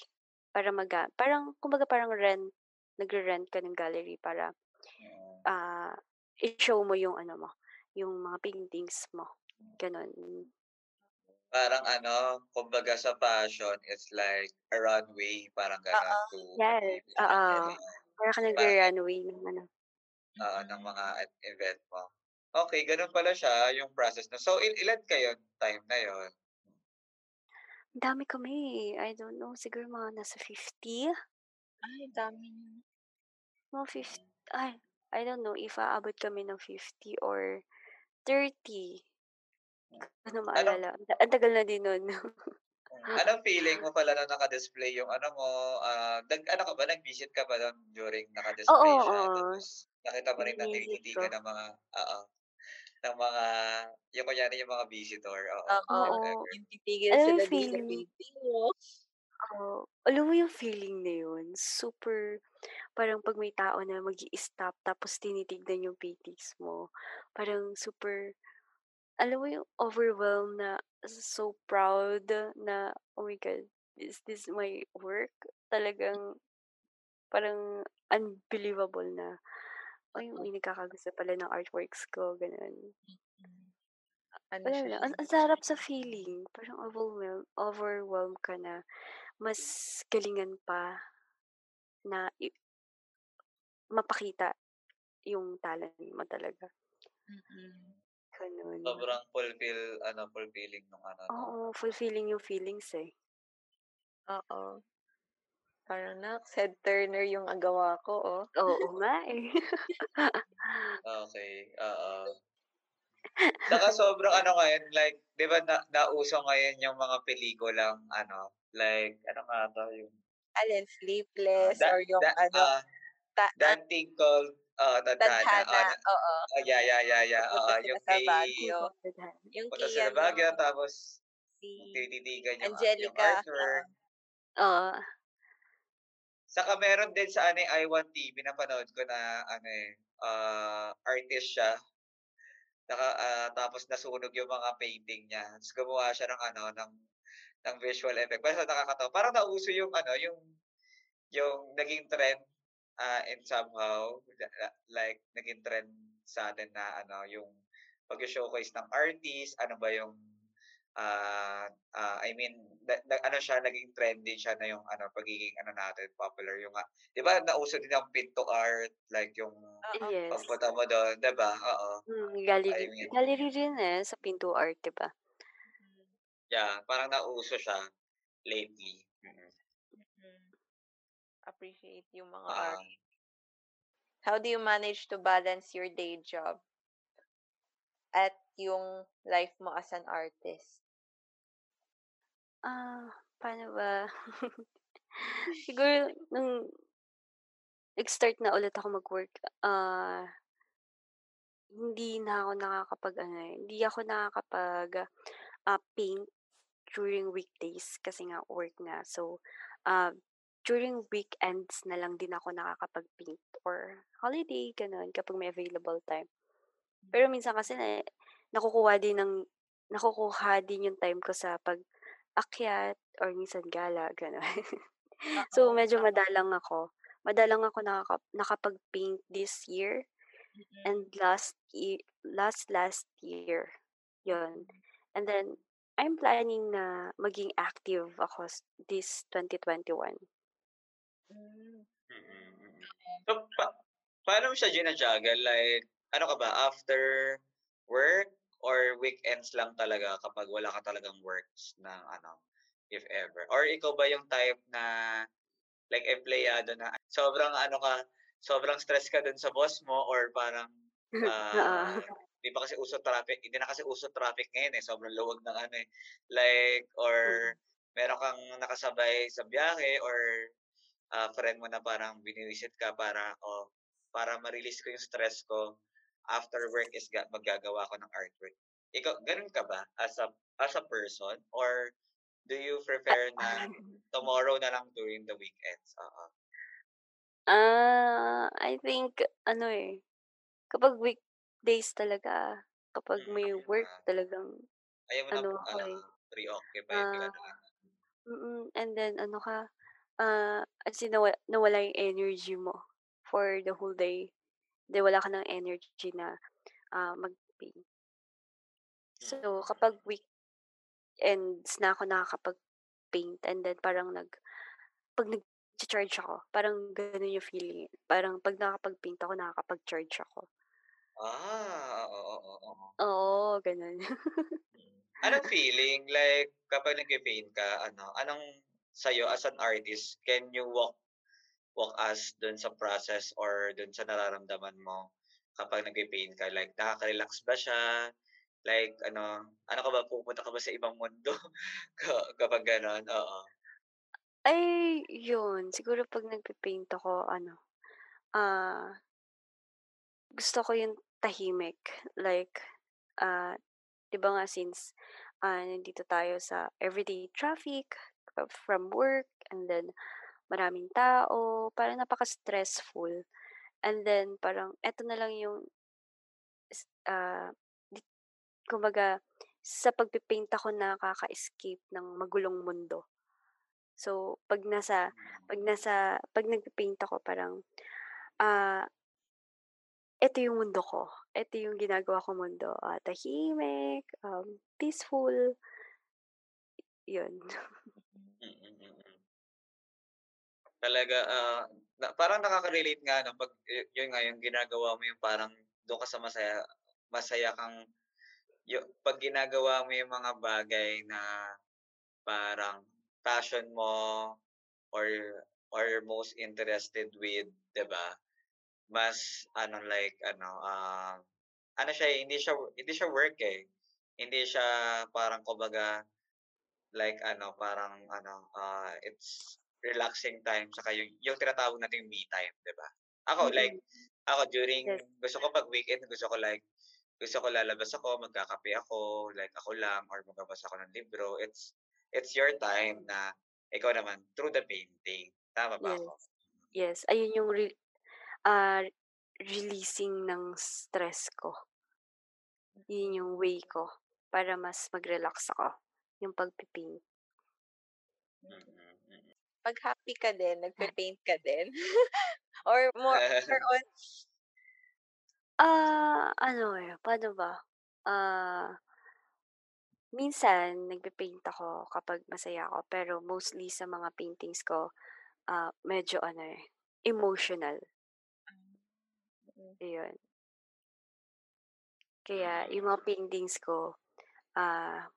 para maga parang kumbaga parang rent, nagre-rent ka ng gallery para, ah, i-show mo yung ano mo, yung mga paintings mo, gano'n. Parang ano, kumbaga sa fashion, it's like a runway, parang gano'n Oo. to Yes, oo. Para kang Parang nagre-runway ng ano. Oo, ng mga e event mo. Okey, gano'n pala siya yung process na so, il ilan kayo time na? Ang dami kami. I don't know, siguro mga nasa 50? Ay, dami. Mga fif ay, I don't know if aabot kami ng 50 or 30. Di ko na Anong maalala. Ang ta ang tagal na din nun. Hmm, anong feeling mo pala na naka-display yung ano mo, ah, nag-ano ka ba, nag-visit ka ba nun during Oo, naka-display siya oo. tapos nakita mo rin na Binisit tinititigan ko. ng mga oo, ng mga yung kunyari yung mga visitor, oo, Oo, Oo. whatever. yung titigil Alam sila yung feeling painting mo. Oo. Alam mo yung feeling na yun, super parang 'pag may tao na mag-i-stop tapos tinitignan yung paintings mo, parang super alam mo yung overwhelmed na so proud na, "Oh my God, is this my work?" Talagang parang unbelievable na, "Ay, Oo. may nagkakagusto pala ng artworks ko." Gano'n. Mm. Ano Wala siya, ang ang sarap sa feeling. Parang overwhelm overwhelmed ka na mas galingan pa na i mapakita yung talent mo talaga. Mm. Gano'n. Sobrang fulfill ano, fulfilling nung ano 'no? Oo, fulfilling yung feelings, eh. Oo. Parang, "Naks, head turner yung, ah, gawa ko, oh." Oo nga, eh. Okey, oo. Saka sobrang ano ngayon, like 'di ba na nauso ngayon yung mga pelikulang ano, like ano nga 'to yung Alin, ah, Sleepless da or yung da ano, ah, ta That Thing Called oo, Tadhana, na oo. oh, yeah, yeah, yeah, yeah, oo, yung sa kay Baguio. Tadhana. Yung kay sila ano, Baguio tapos si tinititigan yung, ah, yung Angelica, oo. artwork. Saka meron din sa ano eh, I1 TV napanood ko na ano eh, ah, artist siya. Naka, ah, tapos nasunog yung mga painting niya. Tapos gumawa siya ng ano, ng ng visual effect. Basta nakakatawa. Parang nauso yung ano, yung yung naging trend ah, and somehow like naging trend sa atin na ano, yung pag-showcase ng artist, ano ba yung ah ah, I mean, na, na- ano siya, naging trendy siya na yung ano, pagiging ano natin, popular yung, ah, di ba, nauso din ang pinto art, like yung. Yes. pagpunta mo doon, di ba? Oo. I gallery, mean, gallery rin eh, sa Pinto Art, di ba? Mm, yeah, parang nauso siya lately. Mm. mm. Appreciate yung mga Ah, art. How do you manage to balance your day job at yung life mo as an artist? Ah, paano ba? Siguro, nung nag-start na ulit ako mag-work, ah, hindi na ako nakakapag, ano eh, hindi ako nakakapag, ah, paint during weekdays kasi nga work nga. So, ah, during weekends na lang din ako nakakapag-paint or holiday, ganun, kapag may available time. Pero minsan kasi na, nakukuha din ng, nakukuha din yung time ko sa pag-akyat or minsan gala, gano'n. so, Oo. medyo madalang ako. Madalang ako nakaka, nakapag-paint this year Mm-mm. and last year, last last year. Yun. And then, I'm planning na maging active ako s- this 2021. Mm. mm, mm. So, pa- paano mo siya gina-juggle? Like, ano ka ba, after work or weekends lang talaga kapag wala ka talagang works ng ano, if ever? Or ikaw ba yung type na like empleyado na sobrang ano ka, sobrang stress ka dun sa boss mo or parang ah di pa kasi uso traffic, hindi na kasi uso traffic ngayon eh, sobrang luwag ng ano eh. Like, or Mm. meron kang nakasabay sa biyahe or ah, friend mo na parang binivisit ka para, oh, para ma-release ko yung stress ko after work is ga- maggagawa ko ng artwork. Ikaw, ganun ka ba as a, as a person? Or do you prefer na tomorrow na lang during the weekends? Oo. Ah, I think, ano eh, kapag weekdays talaga, kapag may Mm, work ah, talagang, ayaw mo na ano ako ano, eh, preoccupied ka ah, na. mm, and then, ano ka, ah, as in, nawa, nawala yung energy mo for the whole day. Di wala ka ng energy na ah, mag-paint. So, Mm, kapag weekends na ako nakakapag-paint and then parang nag, pag nag-charge ako, parang ganun yung feeling. Parang pag nakakapag-paint ako, nakakapag-charge ako. Ah, oo, oo, oo. Oo, ganun. Mm. Anong feeling like kapag nagpe-paint ka, ano, anong sa'yo as an artist, can you walk walk us dun sa process or dun sa nararamdaman mo kapag nagpe-paint ka? Like, nakaka-relax ba siya? Like, ano, ano ka ba, pupunta ka ba sa ibang mundo ka- kapag gano'n? Oo. Ay, yun. Siguro pag nagpe-paint ako, ano, ah, gusto ko yung tahimik. Like, ah, di ba nga since ah, nandito tayo sa everyday traffic uh, from work and then maraming tao, parang napaka-stressful. And then parang eto na lang yung ah, di- kumbaga sa pagpipaint ako nakaka-escape ng magulong mundo. So, pag nasa pag Mm. nasa pag nagpipaint ako parang ah eto yung mundo ko. Eto yung ginagawa kong mundo. Ah, tahimik, um, peaceful, yun. Talaga, ah, na, parang nakaka-relate nga no pag yun nga yung ginagawa mo yung parang doon ka sa masaya masaya kang yung, pag ginagawa mo yung mga bagay na parang passion mo or or most interested with, 'di ba? Mas ano like ano ah ano siya eh, hindi siya hindi siya work eh. Hindi siya parang kumbaga like ano parang ano ah it's relaxing time saka yung yung tinatawag nating me time, 'di ba? Ako like Mm-mm. ako during Yes. gusto ko pag weekend gusto ko like gusto ko lalabas ako, magkakape ako, like ako lang or magbabasa ako ng libro. It's it's your time na ikaw naman through the painting. Tama ba Yes. ako? Yes, ayun yung re ah, releasing ng stress ko. Yun yung way ko para mas mag-relax ako, yung pagpi-paint. Mm, mm. 'Pag happy ka din, nagpe-paint ka din? Or more more on Ah, ano, eh, paano ba? Ah minsan nagpe-paint ako kapag masaya ako, pero mostly sa mga paintings ko, ah, medyo ano, eh, emotional. Mm. Ayun. Kaya Mm. yung mga paintings ko, ah,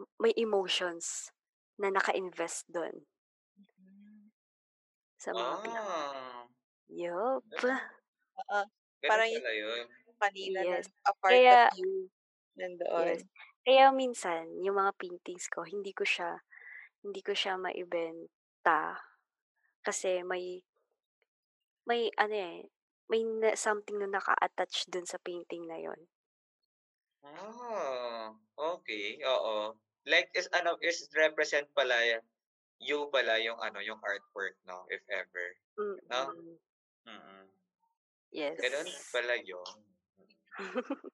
m may emotions na naka-invest dun. Sa mga Ah. Yup. Gano'n. Oo, Gano'n parang yung yun. kanina na Yes, a part of kaya you yes, nandoon. kaya minsan yung mga paintings ko hindi ko siya hindi ko siya maibenta kasi may may ano, eh, may na something na naka-attach dun sa painting na yun. Ah, okey, oo. Like is ano, is represent pala you pala yung ano, yung artwork 'no, if ever, 'no? Mm. Mm. Gano'n Yes. pala yun.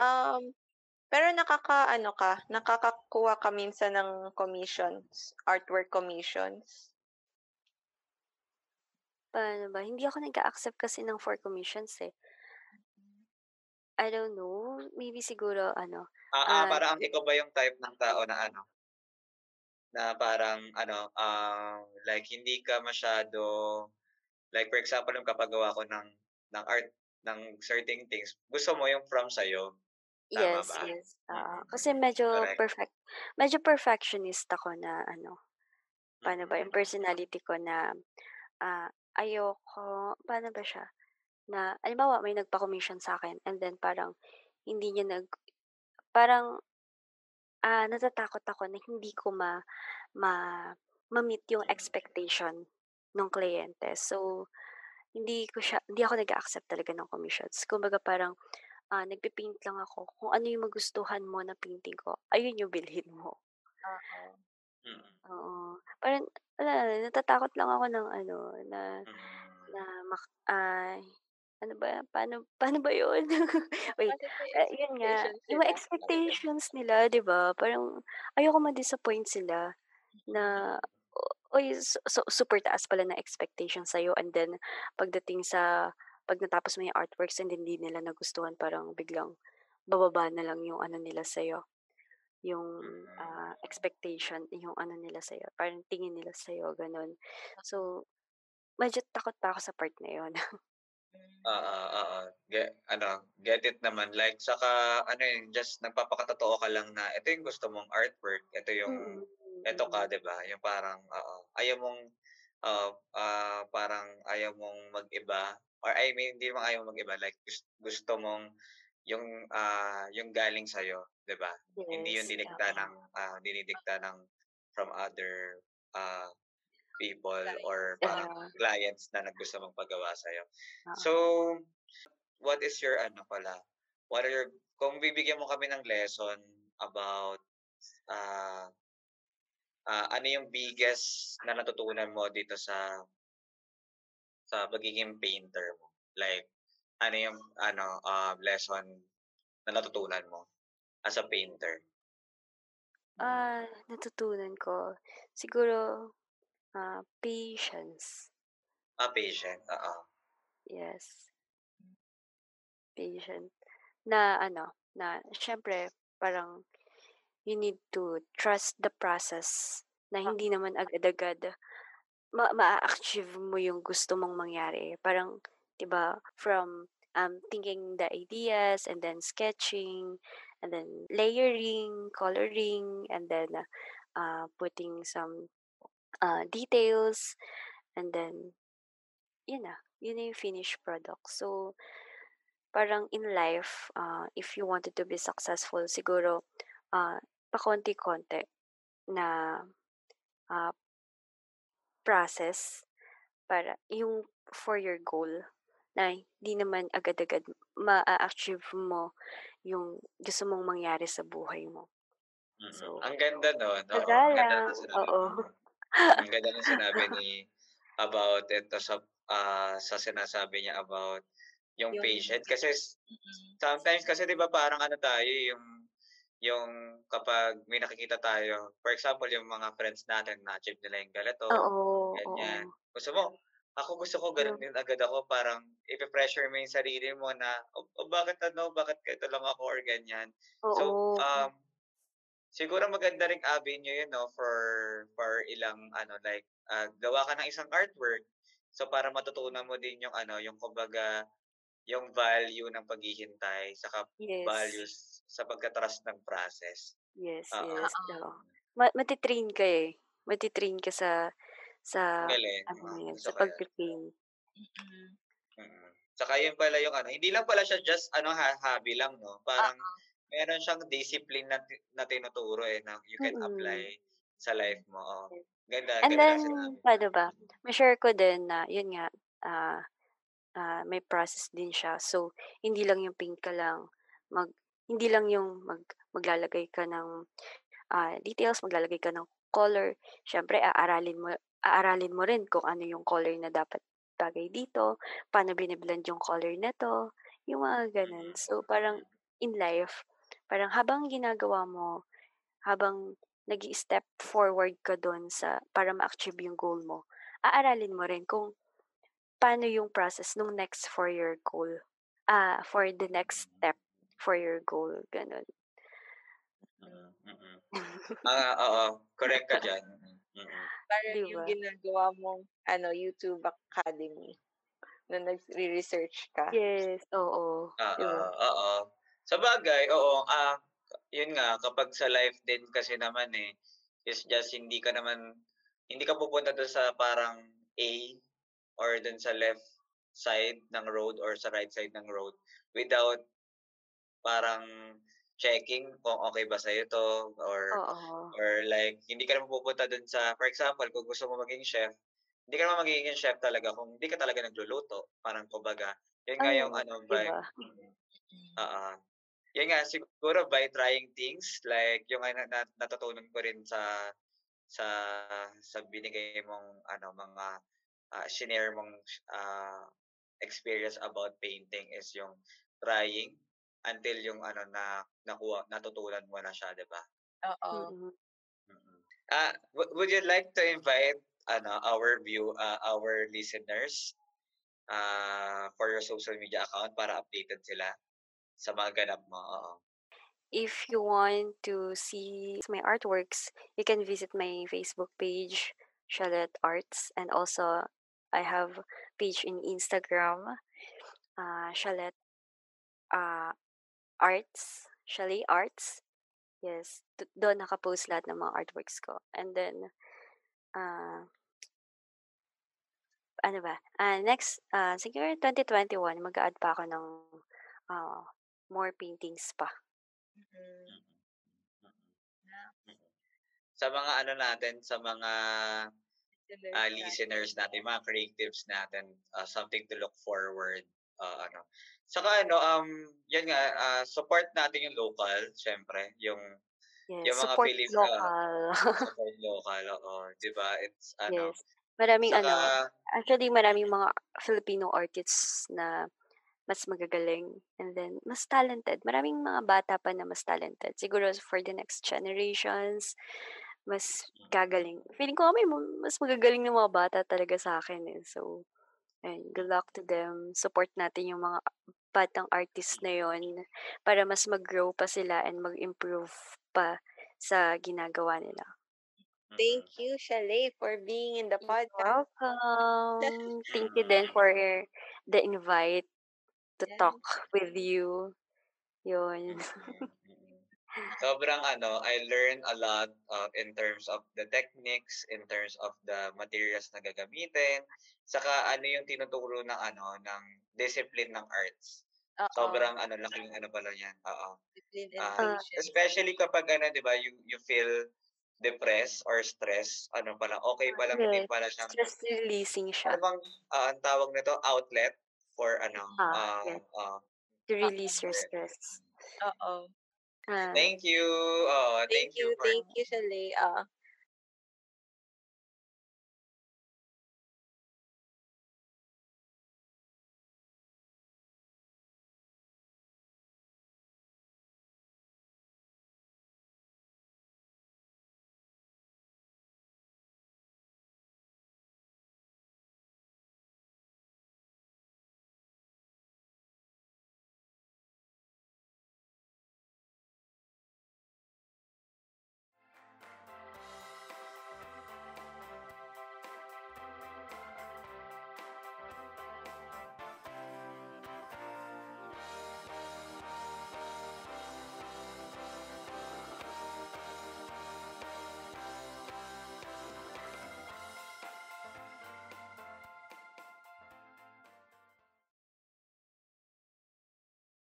Um, pero nakakaano ka, nakakakuha ka minsan ng commissions, artwork commissions? Paano ba? Hindi ako nag-a-accept kasi ng for commissions, eh. I don't know, maybe siguro ano, Ah, ah, ah parang ikaw ba yung type ng tao na ano na parang ano, um, like hindi ka masyado like for example, yung kapag-gawa ko ng ng art ng certain things, gusto mo yung from sa'yo, tama Yes, ba? yes, mm. Kasi medyo Correct. perfect medyo perfectionist ako na ano, paano ba, yung Mm. personality ko na, ah, ayoko paano ba siya, na halimbawa may nagpa-commission sa'kin and then parang hindi niya nag parang, ah, natatakot ako na hindi ko ma ma ma-meet yung Mm. expectation nung kliyente. So, hindi ko siya hindi ako nag-a-accept talaga ng commissions. Kumbaga parang, ah, nagpe-paint lang ako, kung ano yung magustuhan mo na painting ko, ayun yung bilhin mo. Oo. Mm. Oo, parang wala, natatakot lang ako ng ano, na Mm. na mak ay, ano ba, paano paano ba yun? Wait, ah, yun nga, expectations yung mga expectations nila, 'di ba? Parang ayoko ma-disappoint sila na, su su super taas pala ng expectation sa'yo and then pagdating sa 'pag natapos mo yung artworks and hindi nila nagustuhan, parang biglang bababa na lang yung ano nila sa'yo, yung, Mm. expectation, yung ano nila sa'yo, parang tingin nila sa'yo, gano'n. So, medyo takot pa ako sa part na yun. Oo, oo, ge ano, get it naman, like saka ano, eh, just nagpapakatotoo ka lang na ito yung gusto mong artwork, ito yung Mm, eto ka. 'di ba? Yung parang oo, ayaw mong, ah, ah, parang ayaw mong mag-iba or I mean, hindi naman ayaw mong mag-iba, like gus gusto mong yung, ah, yung galing sa'yo, 'di ba? Hindi yung Yes, dinikta oo. ng, ah, dinidikta ng from other, ah, people or Clients, parang Yeah. clients na nag gusto magpagawa sa'yo. So, Oo. what is your ano pala, what are your kung bibigyan mo kami ng lesson about, ah ah, ano yung biggest na natutunan mo dito sa sa pagiging painter mo? Like, ano yung ano, um, lesson na natutunan mo as a painter? Ah, natutunan ko, siguro, ah, patience. Ah, patient, oo. Yes. Patient. Na ano, na siyempre parang you need to trust the process na hindi naman agad-agad ma maa-achieve mo yung gusto mong mangyari. Parang 'di ba, from, um, thinking the ideas and then sketching and then layering, coloring, and then, ah, putting some, ah, details and then yun na, yun na yung finished product. So, parang in life, ah, if you wanted to be successful siguro, ah, pakonti-konti na, ah process para yung for your goal na hindi naman agad-agad maa-achieve mo yung gusto mong mangyari sa buhay mo. Mm, So, ang ganda nun, oo, ang ganda ng sinabi oo. Ang ganda ng sinabi ni about ito sa ah, sa sinasabi niya about yung Yung patient kasi sometimes kasi 'di ba parang ano tayo yung yung kapag may nakikita tayo, for example, yung mga friends natin na-achieve nila yung ganito, Oo, ganyan. oo. Gusto mo, ako gusto ko ganun din agad ako, parang ipe-pressure mo yung sarili mo na, o, o bakit ano, bakit ganito lang ako or ganyan. So, oo. um, siguro maganda ring avenue yun, no, for, for ilang, ano, like, ah, gawa ka ng isang artwork. So, para matutunan mo din yung, ano, yung kumbaga, yung value ng paghihintay, saka Yes. values sa pagka-trust ng process. Yes, Oo. yes. Oo. Ma mati-train ka eh. Mati-train ka sa sa galing. ano mo yan, sa ko yan. pagte-train. Mm. Mm. Saka yun pala yung ano, hindi lang pala siya just ano ha, hobby lang, no? Parang Oo. Meron siyang discipline na, na tinuturo eh, na you can Mm. apply sa life mo. Oh. Ganda, And ganda then, sinabi. paano ba? Ma-share ko din na, yun nga, ah ah, may process din siya. So, hindi lang yung paint ka lang, mag, hindi lang yung mag, maglalagay ka ng ah, details, maglalagay ka ng color. Siyempre, aaralin mo, aaralin mo rin kung ano yung color na dapat bagay dito, paano biniblend yung color na to, yung mga ganun. So, parang in life, parang habang ginagawa mo, habang nag step forward ka doon sa para ma-achieve yung goal mo, aaralin mo rin kung paano yung process nung next for your goal. Ah, for the next step for your goal, ganun. Mm, mm-mm. Ah, oo, correct ka diyan. Mm. Parang Di yung ginagawa mong ano, YouTube Academy na nag-research ka. Yes, oo. Oo, Di ba? oo. Sa bagay, oo, ah, yun nga, kapag sa life din kasi naman eh, is just hindi ka naman, hindi ka pupunta doon sa parang A or doon sa left side ng road or sa right side ng road without parang checking kung okay ba sa'yo to or Oo. or like hindi ka naman pupunta doon sa for example kung gusto mo maging chef hindi ka naman magiging chef talaga kung hindi ka talaga nagluluto parang kumbaga yun nga yung Ayun, ano ba? Mm. Yun nga, siguro by trying things, like yung na, na, natutunan ko rin sa sa sa binigay mong ano mga uh, shinare mong uh, experience about painting is yung trying until yung ano na nakuha natutunan mo na siya, 'di ba? Oo. Ah, w- would you like to invite ano our view uh, our listeners uh, for your social media account para updated sila sa mga ganap mo? Oo. If you want to see my artworks, you can visit my Facebook page, Charlotte Arts, and also I have page in Instagram, uh, Charlotte uh, Arts, Chalet Arts. Yes, doon nakapost lahat ng mga artworks ko. And then, uh, ano ba? Ah, next, ah, siguro 2021, mag-add pa ako ng ah, more paintings pa. Mm. Sa mga ano natin, sa mga Listeners natin. listeners natin, mga creatives natin, ah, something to look forward. ah, ano. Saka ano, um, yan nga, ah, support natin yung local, syempre, yung Yes, yung mga support Pilip, ah, local. support local, oo, 'di ba? It's ano, yes. Maraming ano, saka actually maraming mga Filipino artists na mas magagaling and then mas talented. Maraming mga bata pa na mas talented. Siguro for the next generations, mas gagaling. Feeling ko may mo- mas magagaling ng mga bata talaga sa akin eh. So, ayun, good luck to them. Support natin yung mga batang artist na yon para mas mag-grow pa sila and mag-improve pa sa ginagawa nila. Thank you, Chalet, for being in the You're podcast. welcome. Thank you then for the invite to Yes. talk with you. Yun. mm, mm, mm. Sobrang ano, I learned a lot uh, in terms of the techniques, in terms of the materials na gagamitin, saka ano yung tinuturo ng ano ng discipline ng arts. Oo. Sobrang ano laking ano pala yan. Oo. Patience. especially kapag ano, 'di ba, you you feel depressed or stress, ano pala, okay pala yes. pala siyang Stress releasing ano siya. bang ah, ang tawag nito outlet for ano Ah, ah yes. ah, To release your for- stress. Oo. Ah, Thank you. Oh, Thank thank you you, for thank you, Chalet. Ah,